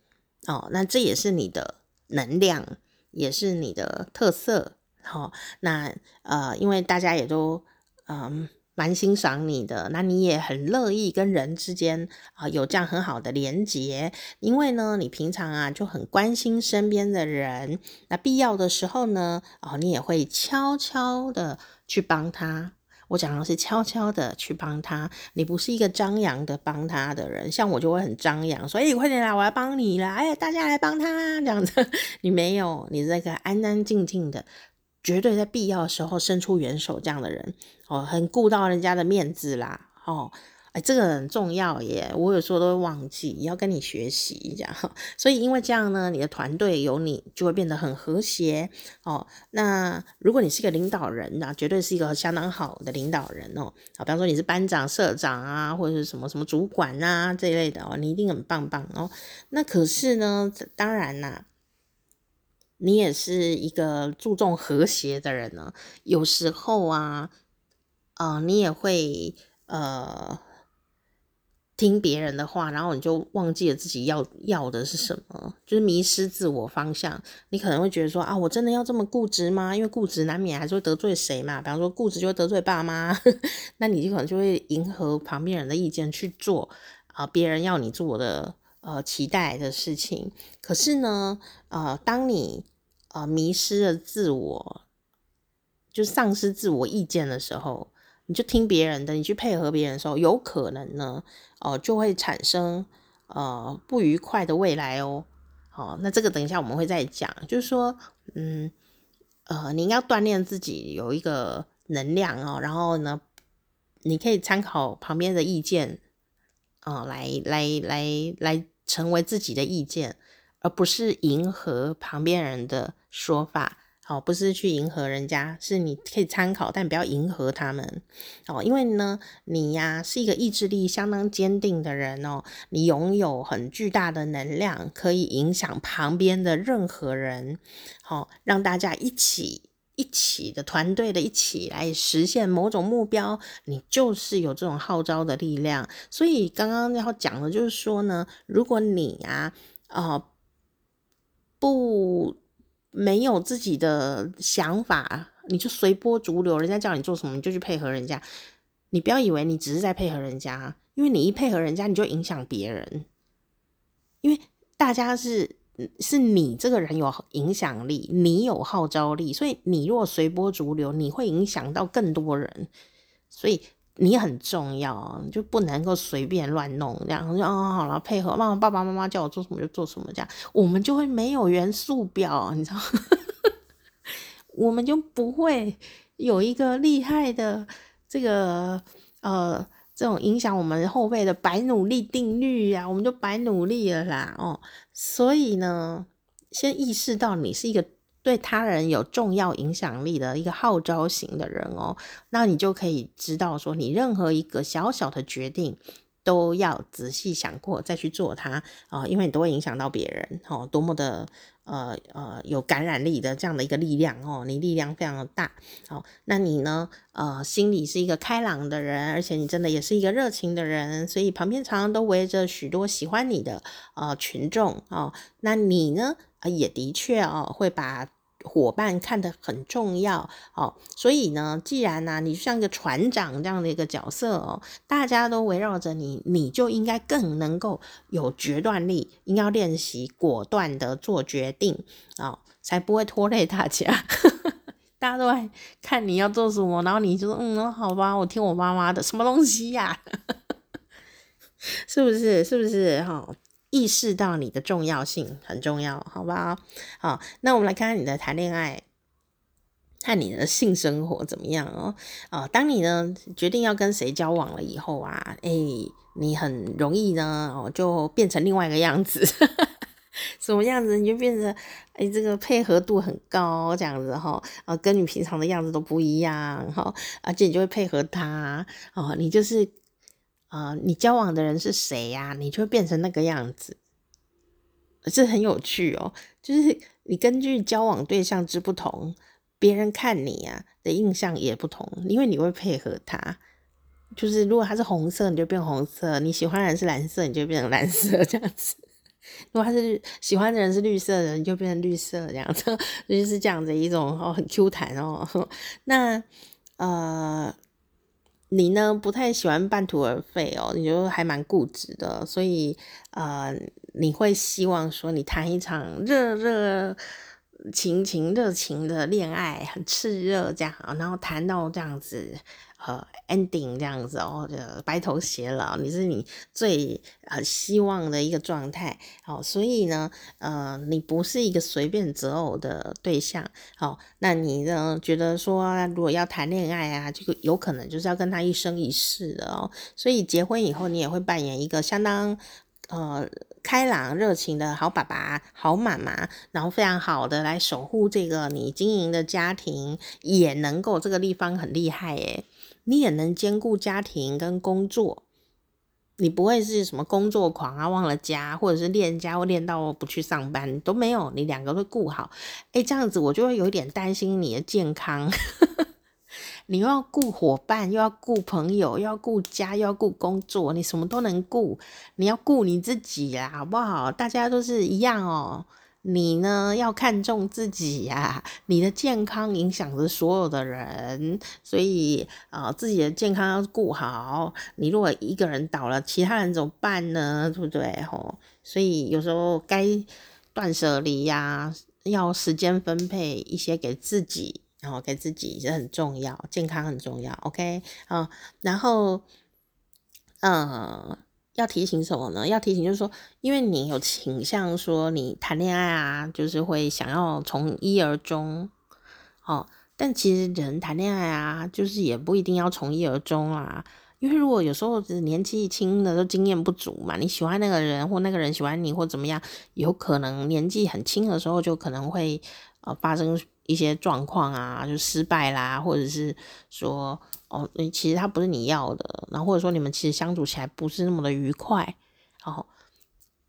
哦，那这也是你的能量，也是你的特色。好、哦，那呃，因为大家也都嗯蛮欣赏你的，那你也很乐意跟人之间啊、有这样很好的连结，因为呢，你平常啊就很关心身边的人，那必要的时候呢，哦，你也会悄悄的去帮他。我讲的是悄悄的去帮他，你不是一个张扬的帮他的人，像我就会很张扬，所以快点来，我要帮你了，哎，大家来帮他这样子，你没有，你是个安安静静的，绝对在必要的时候伸出援手这样的人，哦，很顾到人家的面子啦，哦。哎，这个很重要耶！我有时候都会忘记，要跟你学习这样。所以因为这样呢，你的团队有你就会变得很和谐哦。那如果你是一个领导人那、啊、绝对是一个相当好的领导人哦。啊，比方说你是班长、社长啊，或者是什么什么主管啊这一类的哦，你一定很棒棒哦。那可是呢，当然啦、你也是一个注重和谐的人呢。有时候啊，啊、呃，你也会呃。听别人的话，然后你就忘记了自己要要的是什么，就是迷失自我方向。你可能会觉得说啊，我真的要这么固执吗？因为固执难免还是会得罪谁嘛。比方说固执就会得罪爸妈，那你就可能就会迎合旁边人的意见去做啊，别人要你做的呃期待的事情。可是呢，呃，当你呃迷失了自我，就丧失自我意见的时候。你就听别人的，你去配合别人的时候，有可能呢，哦、就会产生呃不愉快的未来哦。好、哦，那这个等一下我们会再讲，就是说，嗯，呃，你应该锻炼自己有一个能量哦，然后呢，你可以参考旁边的意见，啊、来来来来成为自己的意见，而不是迎合旁边人的说法。哦，不是去迎合人家，是你可以参考，但不要迎合他们。哦，因为呢，你呀是一个意志力相当坚定的人哦，你拥有很巨大的能量，可以影响旁边的任何人。好，让大家一起一起的团队的一起来实现某种目标，你就是有这种号召的力量。所以刚刚要讲的就是说呢，如果你呀，呃，不。没有自己的想法，你就随波逐流，人家叫你做什么你就去配合人家。你不要以为你只是在配合人家，因为你一配合人家，你就影响别人。因为大家是是你这个人有影响力，你有号召力，所以你若随波逐流，你会影响到更多人。所以你很重要，你就不能够随便乱弄这样。就哦，好了，配合妈妈、爸爸妈妈叫我做什么就做什么，这样我们就会没有元素表，你知道？我们就不会有一个厉害的。这个呃，这种影响我们后辈的白努力定律呀、啊，我们就白努力了啦哦。所以呢，先意识到你是一个对他人有重要影响力的一个号召型的人哦，那你就可以知道说，你任何一个小小的决定都要仔细想过再去做它啊、因为你都会影响到别人哦，多么的。呃呃，有感染力的这样的一个力量哦，你力量非常的大哦。那你呢？呃，心里是一个开朗的人，而且你真的也是一个热情的人，所以旁边常常都围着许多喜欢你的呃群众哦。那你呢？呃，也的确哦，会把。伙伴看得很重要哦，所以呢，既然呢、啊，你像一个船长这样的一个角色哦，大家都围绕着你，你就应该更能够有决断力，应该要练习果断的做决定哦，才不会拖累大家。大家都在看你要做什么，然后你就说嗯，好吧，我听我妈妈的，什么东西呀、是不是？是不是？哈、意识到你的重要性很重要，好不好？好，那我们来看看你的谈恋爱和你的性生活怎么样哦？啊，当你呢决定要跟谁交往了以后啊，哎，你很容易呢哦就变成另外一个样子，什么样子？你就变成哎这个配合度很高这样子哈，啊，跟你平常的样子都不一样哈，而且你就会配合他哦，你就是。啊、你交往的人是谁呀？你就会变成那个样子，这很有趣哦。就是你根据交往对象之不同，别人看你啊的印象也不同，因为你会配合他。就是如果他是红色，你就变红色；你喜欢的人是蓝色，你就变成蓝色这样子。如果他是喜欢的人是绿色的，你就变成绿色这样子，就是这样的一种哦，很 Q 弹哦。那呃。你呢，不太喜欢半途而废哦，你就还蛮固执的，所以呃，你会希望说你谈一场热热情情热情的恋爱，很炽热这样，然后谈到这样子。呃，ending 这样子哦，就白头偕老，你是你最呃希望的一个状态，好，所以呢，呃，你不是一个随便择偶的对象，好，那你呢觉得说，如果要谈恋爱啊，就有可能就是要跟他一生一世的哦，所以结婚以后，你也会扮演一个相当呃开朗热情的好爸爸、好妈妈，然后非常好的来守护这个你经营的家庭，也能够这个地方很厉害诶。你也能兼顾家庭跟工作，你不会是什么工作狂啊，忘了家，或者是恋家或恋到不去上班都没有，你两个都顾好。诶，这样子我就会有一点担心你的健康。你又要顾伙伴，又要顾朋友，又要顾家，又要顾工作，你什么都能顾。你要顾你自己呀，好不好？大家都是一样哦。你呢，要看重自己呀，你的健康影响着所有的人，所以啊、自己的健康要顾好。你如果一个人倒了，其他人怎么办呢？对不对？吼，所以有时候该断舍离呀，要时间分配一些给自己，然后给自己也很重要，健康很重要。OK 啊，然后嗯。要提醒什么呢？要提醒就是说，因为你有倾向说你谈恋爱啊，就是会想要从一而终，哦，但其实人谈恋爱啊，就是也不一定要从一而终啊。因为如果有时候是年纪轻的都经验不足嘛，你喜欢那个人或那个人喜欢你或怎么样，有可能年纪很轻的时候就可能会呃发生一些状况啊，就失败啦，或者是说。哦，其实他不是你要的，然后或者说你们其实相处起来不是那么的愉快，然后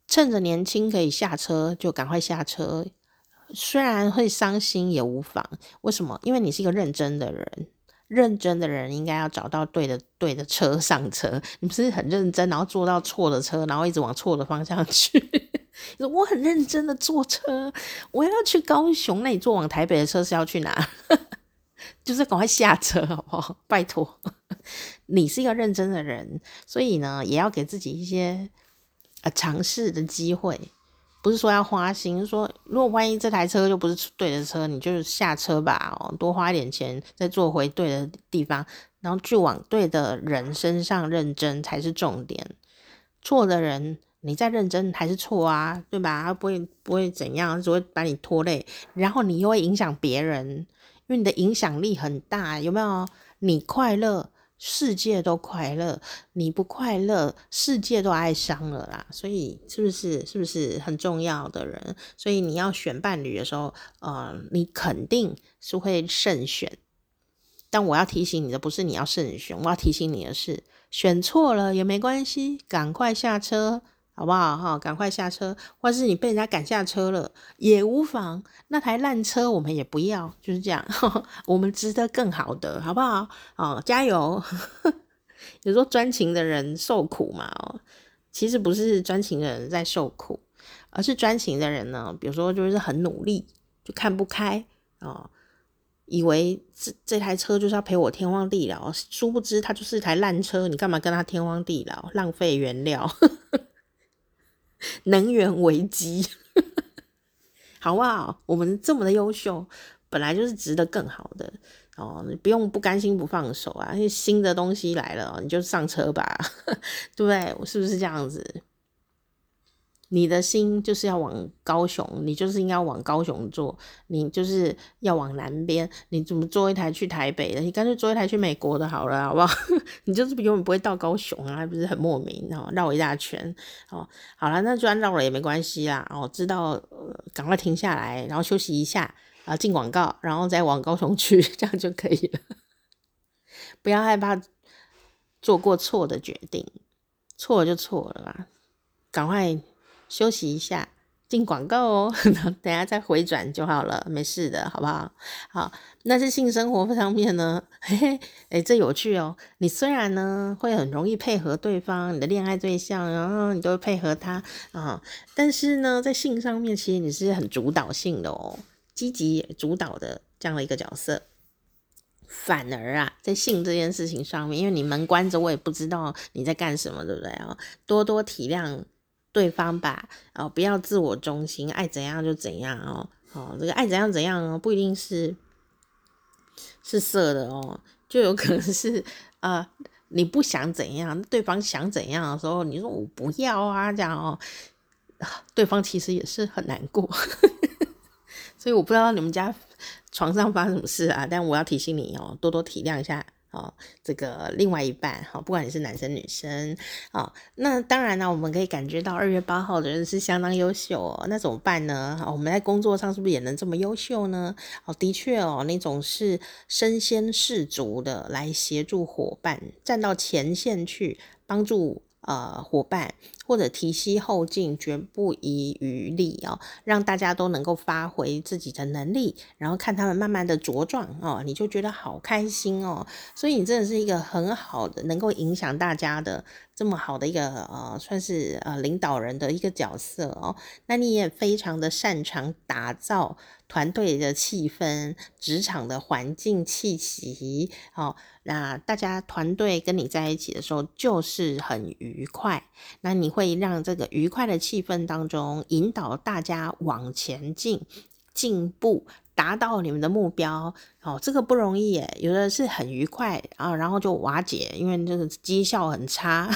趁着年轻可以下车就赶快下车，虽然会伤心也无妨。为什么？因为你是一个认真的人，认真的人应该要找到对的对的车上车。你不是很认真，然后坐到错的车，然后一直往错的方向去。我很认真的坐车，我要去高雄，那你坐往台北的车是要去哪？就是赶快下车好不好？拜托，你是一个认真的人，所以呢，也要给自己一些呃尝试的机会。不是说要花心，说如果万一这台车就不是对的车，你就下车吧，哦，多花一点钱再坐回对的地方，然后去往对的人身上认真才是重点。错的人，你再认真还是错啊，对吧？不会不会怎样，只会把你拖累，然后你又会影响别人，因为你的影响力很大，有没有？你快乐。世界都快乐，你不快乐，世界都哀伤了啦。所以是不是是不是很重要的人？所以你要选伴侣的时候，呃，你肯定是会慎选。但我要提醒你的不是你要慎选，我要提醒你的是，选错了也没关系，赶快下车。好不好哈？赶快下车，或是你被人家赶下车了也无妨。那台烂车我们也不要，就是这样。呵呵，我们值得更好的，好不好？哦，加油！有时候专情的人受苦嘛，哦，其实不是专情的人在受苦，而是专情的人呢，比如说就是很努力，就看不开哦，以为这这台车就是要陪我天荒地老，殊不知它就是一台烂车，你干嘛跟他天荒地老，浪费原料？能源危机，好不好？我们这么的优秀，本来就是值得更好的哦。你不用不甘心不放手啊，新的东西来了，你就上车吧，对 不对？是不是这样子？你的心就是要往高雄，你就是应该往高雄坐，你就是要往南边，你怎么坐一台去台北的？你干脆坐一台去美国的好了，好不好？你就是永远不会到高雄啊，不是很莫名哦，绕一大圈哦。好了，那就算绕了也没关系啦。哦，知道，赶快停下来，然后休息一下啊，进广告，然后再往高雄去，这样就可以了。不要害怕做过错的决定，错了就错了吧，赶快。休息一下，进广告哦，等下再回转就好了，没事的，好不好？好，那是性生活上面呢，嘿嘿，哎，这有趣哦。你虽然呢会很容易配合对方，你的恋爱对象，然后你都会配合他啊，但是呢，在性上面其实你是很主导性的哦，积极主导的这样的一个角色。反而啊，在性这件事情上面，因为你门关着，我也不知道你在干什么，对不对啊？多多体谅。对方吧，哦，不要自我中心，爱怎样就怎样哦，哦，这个爱怎样怎样哦，不一定是是色的哦，就有可能是呃，你不想怎样，对方想怎样的时候，你说我不要啊，这样哦，对方其实也是很难过，所以我不知道你们家床上发生什么事啊，但我要提醒你哦，多多体谅一下。哦，这个另外一半，哈，不管你是男生女生，哦，那当然呢，我们可以感觉到二月八号的人是相当优秀哦，那怎么办呢？我们在工作上是不是也能这么优秀呢？哦，的确哦，那种是身先士卒的来协助伙伴，站到前线去帮助。呃，伙伴或者提携后进，绝不遗余力哦，让大家都能够发挥自己的能力，然后看他们慢慢的茁壮哦，你就觉得好开心哦。所以你真的是一个很好的，能够影响大家的这么好的一个呃，算是呃领导人的一个角色哦。那你也非常的擅长打造团队的气氛，职场的环境气息哦。那大家团队跟你在一起的时候就是很愉快，那你会让这个愉快的气氛当中引导大家往前进、进步，达到你们的目标。哦，这个不容易耶，有的是很愉快啊，然后就瓦解，因为这个绩效很差。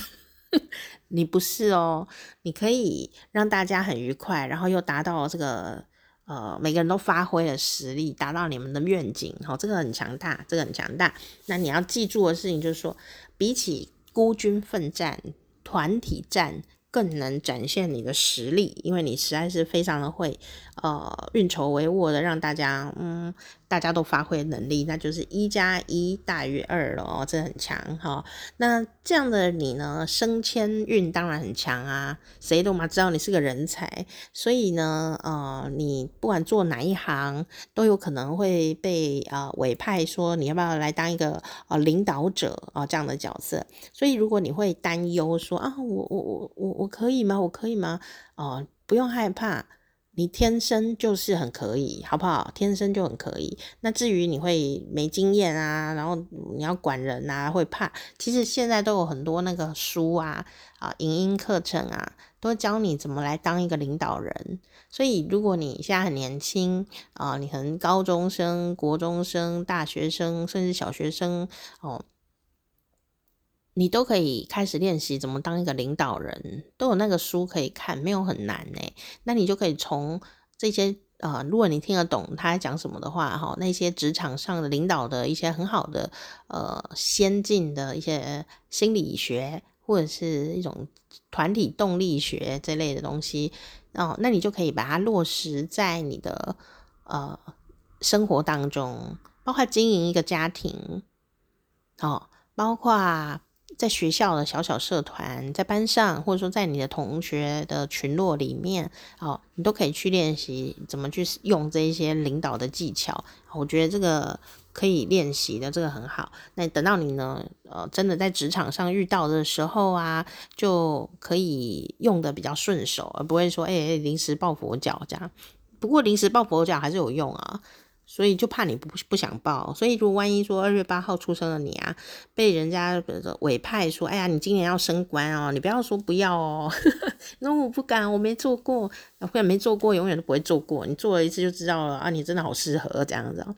你不是哦，你可以让大家很愉快，然后又达到这个。呃，每个人都发挥了实力，达到你们的愿景，好，这个很强大，这个很强大。那你要记住的事情就是说，比起孤军奋战，团体战。更能展现你的实力，因为你实在是非常的会，呃，运筹帷幄的让大家，嗯，大家都发挥能力，那就是一加一大于二了哦，这很强哈、那这样的你呢，升迁运当然很强啊，谁都嘛知道你是个人才，所以呢，呃，你不管做哪一行，都有可能会被呃委派说你要不要来当一个呃领导者啊、呃、这样的角色。所以如果你会担忧说啊，我我我我我。可以吗？我可以吗？哦，不用害怕。你天生就是很可以，好不好？天生就很可以。那至于你会没经验啊，然后你要管人啊，会怕。其实现在都有很多那个书啊，啊，影音课程啊，都教你怎么来当一个领导人。所以如果你现在很年轻啊，你可能高中生、国中生、大学生，甚至小学生哦。你都可以开始练习怎么当一个领导人，都有那个书可以看，没有很难呢。那你就可以从这些呃，如果你听得懂他讲什么的话，哈，那些职场上的领导的一些很好的呃先进的一些心理学或者是一种团体动力学这类的东西哦，那你就可以把它落实在你的呃生活当中，包括经营一个家庭，哦，包括。在学校的小小社团，在班上，或者说在你的同学的群落里面，哦，你都可以去练习怎么去用这一些领导的技巧。我觉得这个可以练习的，这个很好。那等到你呢，呃，真的在职场上遇到的时候啊，就可以用得比较顺手，而不会说，哎、临时抱佛脚这样。不过临时抱佛脚还是有用啊。所以就怕你不不想报，所以如果万一说二月八号出生的你啊，被人家委派说，哎呀，你今年要升官哦，你不要说不要哦，那我不敢，我没做过，或者没做过，永远都不会做过，你做了一次就知道了啊，你真的好适合这样子哦，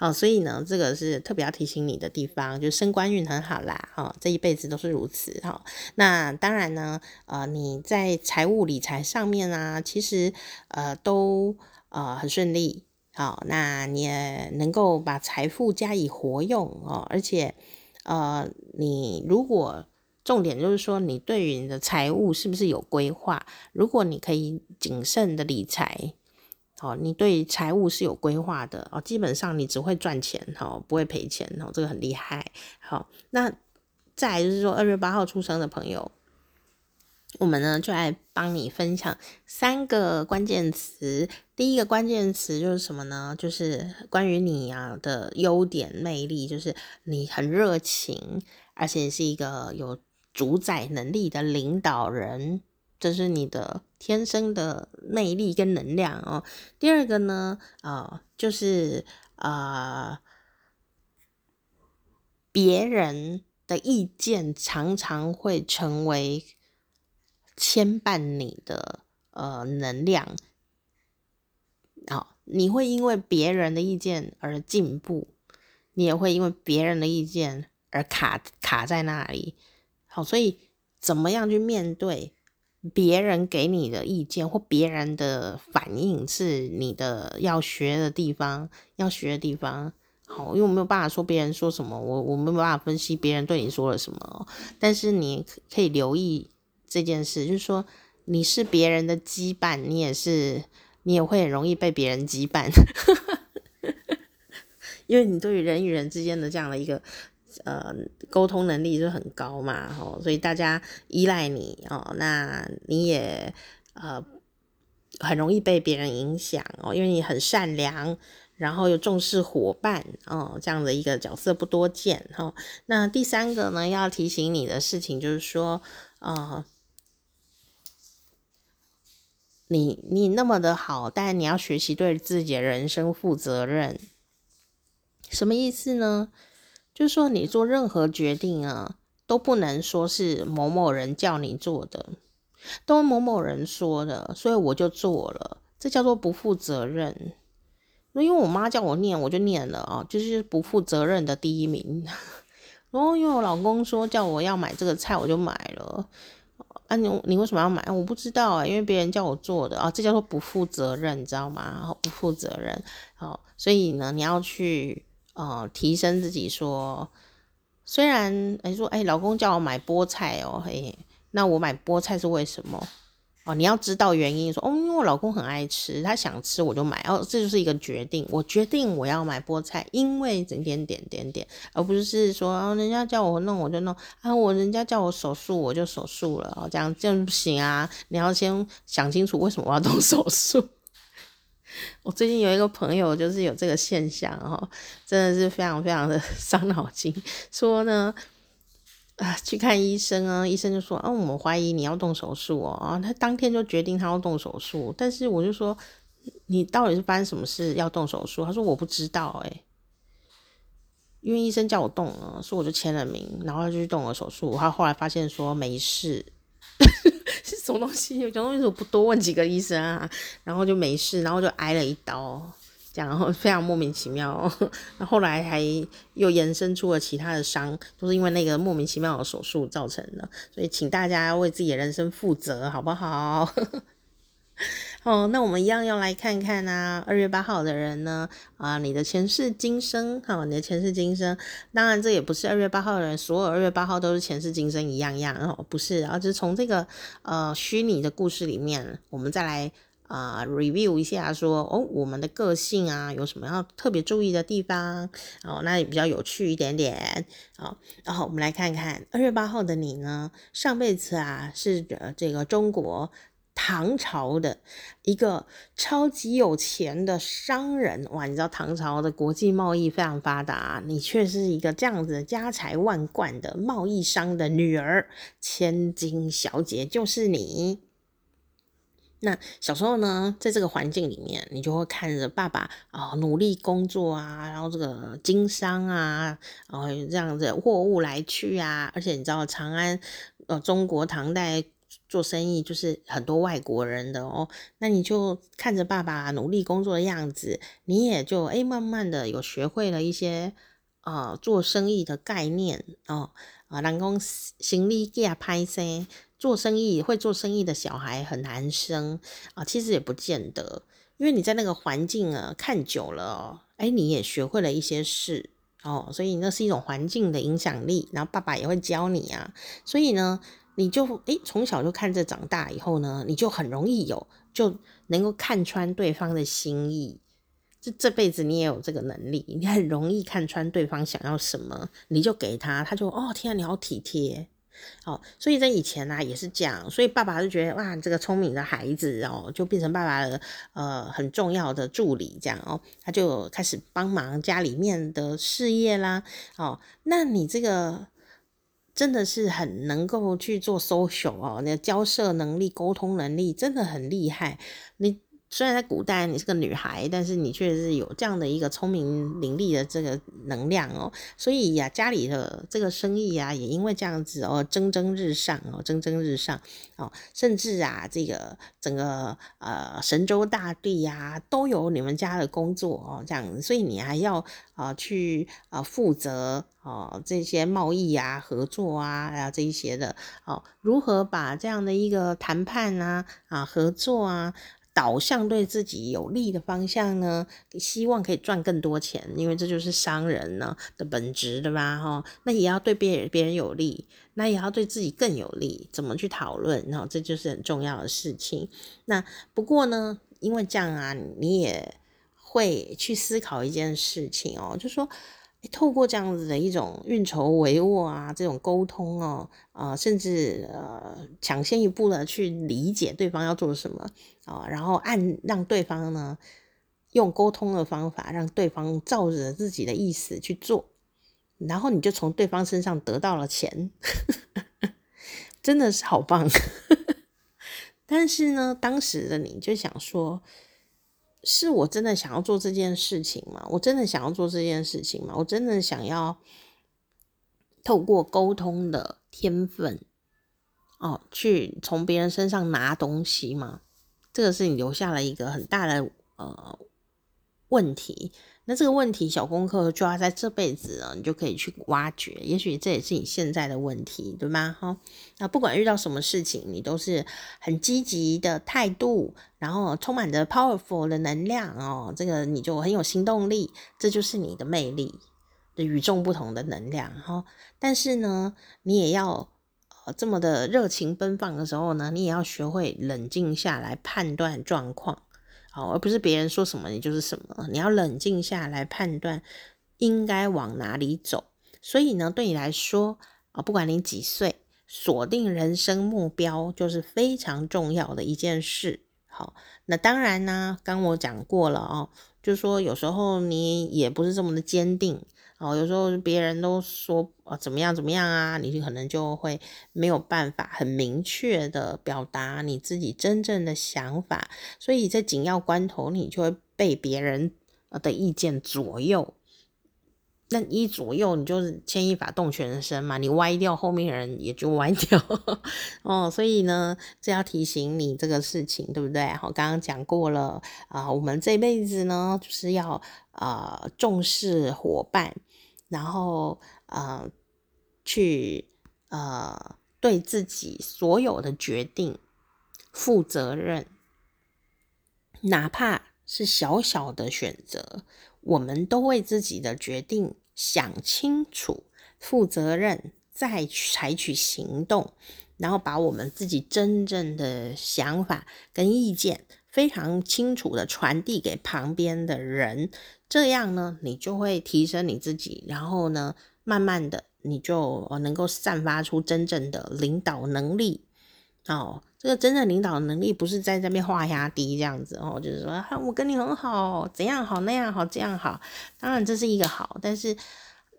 哦，所以呢，这个是特别要提醒你的地方，就升官运很好啦，哈、这一辈子都是如此哈、那当然呢，呃，你在财务理财上面啊，其实呃都呃很顺利。好，那你也能够把财富加以活用哦，而且，呃，你如果重点就是说，你对于你的财务是不是有规划？如果你可以谨慎的理财，哦，你对财务是有规划的哦，基本上你只会赚钱哦，不会赔钱哦，这个很厉害。好，那再就是说，二月八号出生的朋友。我们呢，就来帮你分享三个关键词。第一个关键词就是什么呢？就是关于你啊的优点魅力，就是你很热情，而且是一个有主宰能力的领导人，这是你的天生的魅力跟能量哦。第二个呢，啊、就是啊、别人的意见常常会成为。牵绊你的呃能量，好，你会因为别人的意见而进步，你也会因为别人的意见而卡卡在那里。好，所以怎么样去面对别人给你的意见或别人的反应，是你的要学的地方，要学的地方。好，因为我没有办法说别人说什么，我我没有办法分析别人对你说了什么，但是你可以留意。这件事就是说，你是别人的羁绊，你也是，你也会很容易被别人羁绊，因为你对于人与人之间的这样的一个呃沟通能力就很高嘛，哦，所以大家依赖你哦，那你也呃很容易被别人影响哦，因为你很善良，然后又重视伙伴哦，这样的一个角色不多见哦。那第三个呢，要提醒你的事情就是说，啊、呃。你你那么的好，但你要学习对自己的人生负责任。什么意思呢？就是说你做任何决定啊，都不能说是某某人叫你做的，都某某人说的，所以我就做了，这叫做不负责任。因为我妈叫我念，我就念了啊，就是不负责任的第一名。然后因为我老公说叫我要买这个菜，我就买了。啊你，你为什么要买？我不知道啊，因为别人叫我做的啊，这叫做不负责任，你知道吗？然后不负责任，好，所以呢，你要去呃提升自己说，虽然哎说哎，老公叫我买菠菜哦，嘿，那我买菠菜是为什么？哦，你要知道原因，说哦，因为我老公很爱吃，他想吃我就买，哦，这就是一个决定，我决定我要买菠菜，因为点点点点点，而不是说哦，人家叫我弄我就弄啊，我人家叫我手术我就手术了，哦，这样这样不行啊，你要先想清楚为什么我要动手术。我最近有一个朋友就是有这个现象，哦，真的是非常非常的伤脑筋，说呢。啊，去看医生啊，医生就说，啊，我们怀疑你要动手术哦，啊，他当天就决定他要动手术，但是我就说，你到底是发生什么事要动手术？他说我不知道，欸，诶，因为医生叫我动了，所以我就签了名，然后他就去动了手术，他后来发现说没事，是什么东西？有什么东西我不多问几个医生啊，然后就没事，然后就挨了一刀。这样，然后非常莫名其妙，哦，那后来还又延伸出了其他的伤，都是因为那个莫名其妙的手术造成的，所以请大家为自己的人生负责，好不好？哦，那我们一样要来看看啊，二月八号的人呢，啊，你的前世今生，哈，你的前世今生，当然这也不是二月八号的人，所有二月八号都是前世今生一样样哦，不是，然后就是从这个呃虚拟的故事里面，我们再来。啊、，review 一下说哦，我们的个性啊，有什么要特别注意的地方哦？那也比较有趣一点点哦。然后我们来看看二月八号的你呢，上辈子啊是呃这个中国唐朝的一个超级有钱的商人哇！你知道唐朝的国际贸易非常发达，你却是一个这样子家财万贯的贸易商的女儿，千金小姐就是你。那小时候呢，在这个环境里面，你就会看着爸爸啊、努力工作啊，然后这个经商啊，然后这样子货物来去啊，而且你知道长安呃中国唐代做生意就是很多外国人的哦，那你就看着爸爸努力工作的样子，你也就诶慢慢的有学会了一些呃做生意的概念哦啊，人讲行李架歹势。做生意会做生意的小孩很难生啊，其实也不见得，因为你在那个环境啊看久了哦，哎，你也学会了一些事哦，所以那是一种环境的影响力，然后爸爸也会教你啊，所以呢，你就哎从小就看着长大以后呢，你就很容易有就能够看穿对方的心意，这这辈子你也有这个能力，你很容易看穿对方想要什么，你就给他，他就哦天啊，你好体贴。哦，所以在以前呢、啊、也是这样，所以爸爸就觉得哇，这个聪明的孩子哦，就变成爸爸的呃很重要的助理这样哦，他就开始帮忙家里面的事业啦。哦，那你这个真的是很能够去做 social 哦，你的交涉能力、沟通能力真的很厉害，你。虽然在古代你是个女孩，但是你确实是有这样的一个聪明伶俐的这个能量哦，所以呀，家里的这个生意啊，也因为这样子哦，蒸蒸日上哦，蒸蒸日上哦，甚至啊，这个整个呃神州大地呀，都有你们家的工作哦，这样子，所以你还要啊、去啊、呃、负责哦这些贸易啊、合作啊，啊这一些的哦，如何把这样的一个谈判啊啊合作啊。导向对自己有利的方向呢，希望可以赚更多钱，因为这就是商人呢的本质，对吧？哈，那也要对别人别人有利，那也要对自己更有利，怎么去讨论？然后这就是很重要的事情。那不过呢，因为这样啊，你也会去思考一件事情哦，就是说。透过这样子的一种运筹帷幄啊，这种沟通哦，呃，甚至呃抢先一步的去理解对方要做什么啊，然后按让对方呢用沟通的方法，让对方照着自己的意思去做，然后你就从对方身上得到了钱，真的是好棒。但是呢，当时的你就想说。是我真的想要做这件事情吗？我真的想要做这件事情吗？我真的想要透过沟通的天分哦，去从别人身上拿东西吗？这个是你留下了一个很大的呃问题。那这个问题小功课就要在这辈子啊，你就可以去挖掘。也许这也是你现在的问题，对吗？哈，那不管遇到什么事情，你都是很积极的态度，然后充满着 powerful 的能量哦，这个你就很有行动力，这就是你的魅力的与众不同的能量哈。但是呢，你也要呃这么的热情奔放的时候呢，你也要学会冷静下来判断状况。好，而不是别人说什么你就是什么，你要冷静下来判断应该往哪里走。所以呢，对你来说啊，不管你几岁，锁定人生目标就是非常重要的一件事。好，那当然呢，刚我讲过了哦，就说有时候你也不是这么的坚定哦，有时候别人都说哦怎么样怎么样啊，你可能就会没有办法很明确的表达你自己真正的想法，所以在紧要关头，你就会被别人的意见左右。那一左右，你就是牵一发动全身嘛，你歪掉，后面人也就歪掉 哦。所以呢，这要提醒你这个事情，对不对？好，刚刚讲过了啊、我们这辈子呢，就是要啊、重视伙伴，然后呃去呃对自己所有的决定负责任，哪怕是小小的选择。我们都为自己的决定想清楚、负责任，再采取行动，然后把我们自己真正的想法跟意见非常清楚的传递给旁边的人。这样呢，你就会提升你自己，然后呢，慢慢的你就能够散发出真正的领导能力。哦。这个真正领导能力不是在这边画压低这样子哦，就是说，我跟你很好，怎样好那样好这样好，当然这是一个好，但是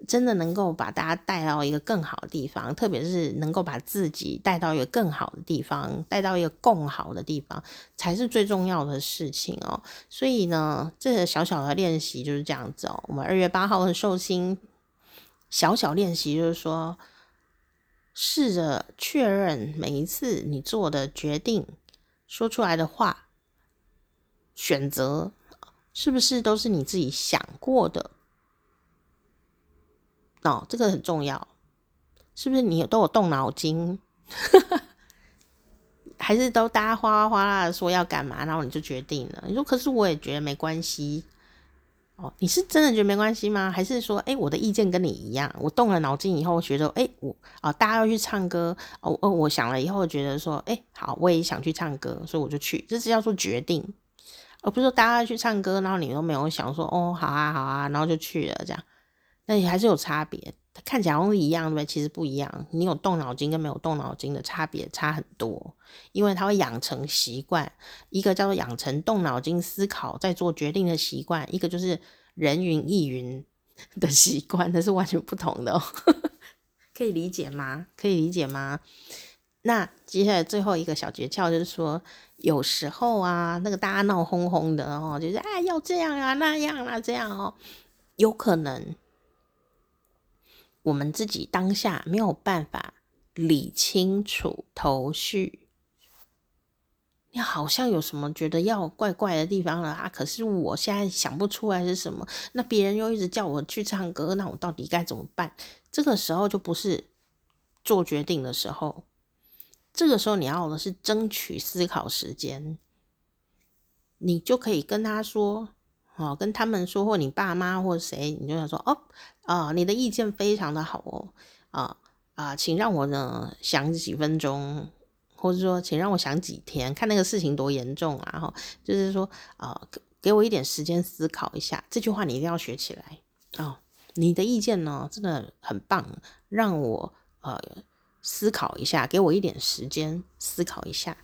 真的能够把大家带到一个更好的地方，特别是能够把自己带到一个更好的地方，带到一个更好的地方，才是最重要的事情哦。所以呢，这个小小的练习就是这样子哦。我们二月八号的寿星小小练习就是说。试着确认每一次你做的决定、说出来的话、选择，是不是都是你自己想过的？哦，这个很重要。是不是你都有动脑筋？还是都大家哗啦哗啦说要干嘛，然后你就决定了？你说，可是我也觉得没关系。哦，你是真的觉得没关系吗？还是说，哎、我的意见跟你一样？我动了脑筋以后，觉得，哎、我啊、大家要去唱歌，哦哦，我想了以后，觉得说，哎、好，我也想去唱歌，所以我就去，这是要做决定，而不是说大家要去唱歌，然后你都没有想说，哦，好啊，好啊，然后就去了，这样，那你还是有差别。看起来都是一样，对不对？其实不一样。你有动脑筋跟没有动脑筋的差别差很多，因为它会养成习惯。一个叫做养成动脑筋思考再做决定的习惯，一个就是人云亦云的习惯，那是完全不同的。可以理解吗？可以理解吗？那接下来最后一个小诀窍就是说，有时候啊，那个大家闹哄哄的哦，就是哎要这样啊那样啊这样哦，有可能。我们自己当下没有办法理清楚头绪，你好像有什么觉得要怪怪的地方了啊？可是我现在想不出来是什么。那别人又一直叫我去唱歌，那我到底该怎么办？这个时候就不是做决定的时候，这个时候你要的是争取思考时间，你就可以跟他说。哦，跟他们说，或你爸妈或谁，你就想说哦，啊、你的意见非常的好哦，啊、啊、请让我呢想几分钟，或者说请让我想几天，看那个事情多严重啊，哈，就是说啊、给我一点时间思考一下，这句话你一定要学起来哦。你的意见呢真的很棒，让我呃思考一下，给我一点时间思考一下。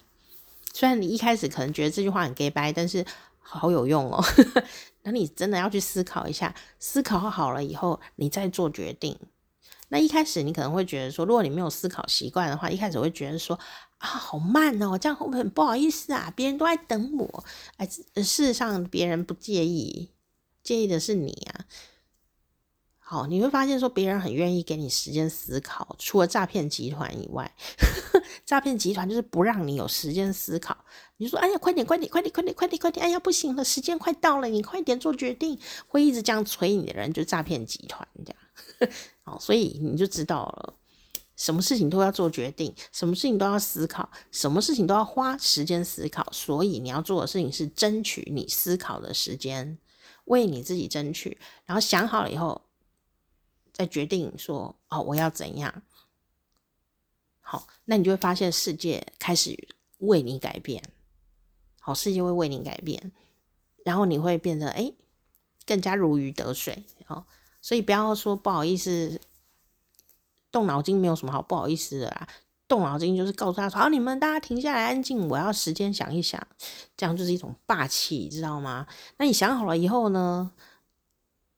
虽然你一开始可能觉得这句话很 gay 拜，但是。好有用哦，那你真的要去思考一下，思考好了以后，你再做决定。那一开始你可能会觉得说，如果你没有思考习惯的话，一开始会觉得说啊，好慢哦，这样会不会很不好意思啊？别人都在等我，哎，事实上别人不介意，介意的是你啊。好，你会发现说别人很愿意给你时间思考，除了诈骗集团以外，诈骗集团就是不让你有时间思考。你说：“哎呀，快点，快点，快点，快点，快点，快点！哎呀，不行了，时间快到了，你快点做决定。”会一直这样催你的人，就诈骗集团这样。好，所以你就知道了，什么事情都要做决定，什么事情都要思考，什么事情都要花时间思考。所以你要做的事情是争取你思考的时间，为你自己争取，然后想好了以后。再决定说哦，我要怎样？好，那你就会发现世界开始为你改变。好，世界会为你改变，然后你会变得哎，更加如鱼得水。好，所以不要说不好意思，动脑筋没有什么好不好意思的啦。动脑筋就是告诉他说：好，你们大家停下来，安静，我要时间想一想。这样就是一种霸气，知道吗？那你想好了以后呢？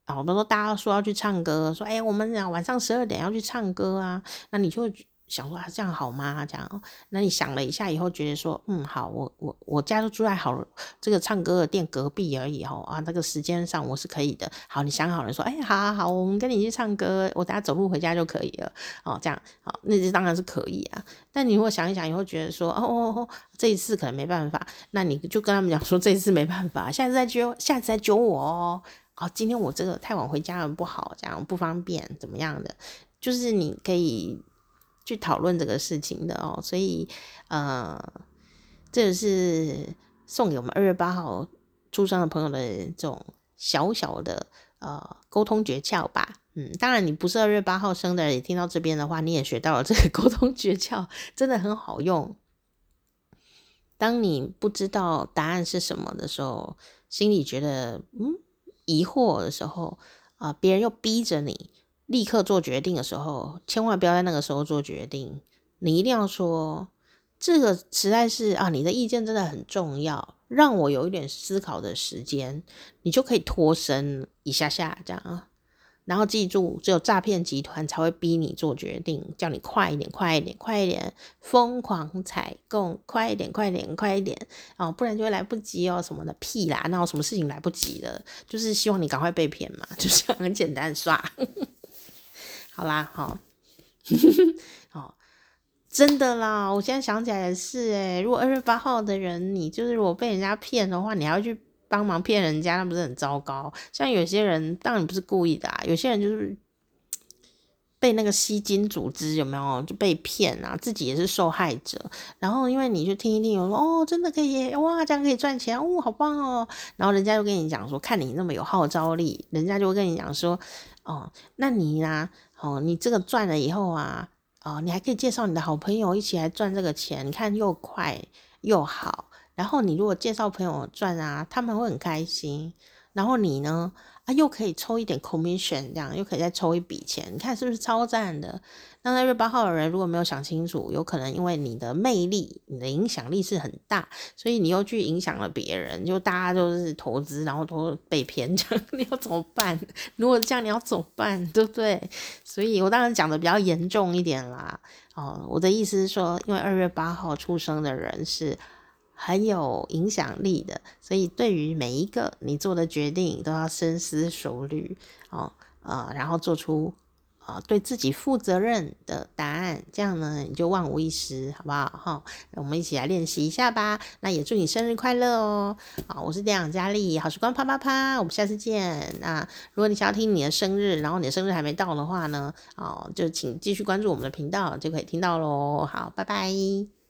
啊，比如说大家说要去唱歌，说哎，我们俩晚上十二点要去唱歌啊，那你就。想说啊，这样好吗？这样，那你想了一下以后，觉得说，嗯，好，我我我家就住在好这个唱歌的店隔壁而已吼啊，那个时间上我是可以的。好，你想好了说，哎，好好好，我们跟你去唱歌，我等下走路回家就可以了。哦，这样，好，那这当然是可以啊。但你如果想一想以后，觉得说，哦哦哦，这一次可能没办法，那你就跟他们讲说，这一次没办法，下次再揪，下次再揪我哦。好，今天我这个太晚回家了不好，这样不方便，怎么样的？就是你可以。去讨论这个事情的哦，所以呃，这是送给我们二月八号出生的朋友的这种小小的呃沟通诀窍吧。嗯，当然你不是二月八号生的人，也听到这边的话，你也学到了这个 沟通诀窍，真的很好用。当你不知道答案是什么的时候，心里觉得嗯疑惑的时候啊，呃，别人又逼着你。立刻做决定的时候，千万不要在那个时候做决定。你一定要说，这个实在是啊，你的意见真的很重要，让我有一点思考的时间，你就可以脱身一下下这样啊。然后记住，只有诈骗集团才会逼你做决定，叫你快一点，快一点，快一点，疯狂采购，快一点，快一点，快一点哦，不然就会来不及哦，什么的屁啦，那有什么事情来不及的？就是希望你赶快被骗嘛，就这样很简单刷。好啦，好，好，真的啦！我现在想起来也是，诶，如果二月八号的人，你就是如果被人家骗的话，你还要去帮忙骗人家，那不是很糟糕？像有些人，当然不是故意的啊，有些人就是被那个吸金组织有没有就被骗啊，自己也是受害者。然后因为你就听一听，有说哦，真的可以哇，这样可以赚钱哦，好棒哦。然后人家就跟你讲说，看你那么有号召力，人家就会跟你讲说，哦，那你呢？哦，你这个赚了以后啊，哦，你还可以介绍你的好朋友一起来赚这个钱，你看又快又好。然后你如果介绍朋友赚啊，他们会很开心。然后你呢？啊，又可以抽一点 commission，这样又可以再抽一笔钱，你看是不是超赞的？那二月八号的人如果没有想清楚，有可能因为你的魅力、你的影响力是很大，所以你又去影响了别人，就大家都是投资，然后都被骗，这样你要怎么办？如果这样你要怎么办？对不对？所以我当然讲的比较严重一点啦。哦，我的意思是说，因为二月八号出生的人是。很有影响力的，所以对于每一个你做的决定都要深思熟虑哦，呃，然后做出啊、对自己负责任的答案，这样呢你就万无一失，好不好？哈、我们一起来练习一下吧。那也祝你生日快乐哦！啊，我是店长佳丽，好时光啪啪啪，我们下次见。那如果你想要听你的生日，然后你的生日还没到的话呢，哦，就请继续关注我们的频道，就可以听到喽。好，拜拜。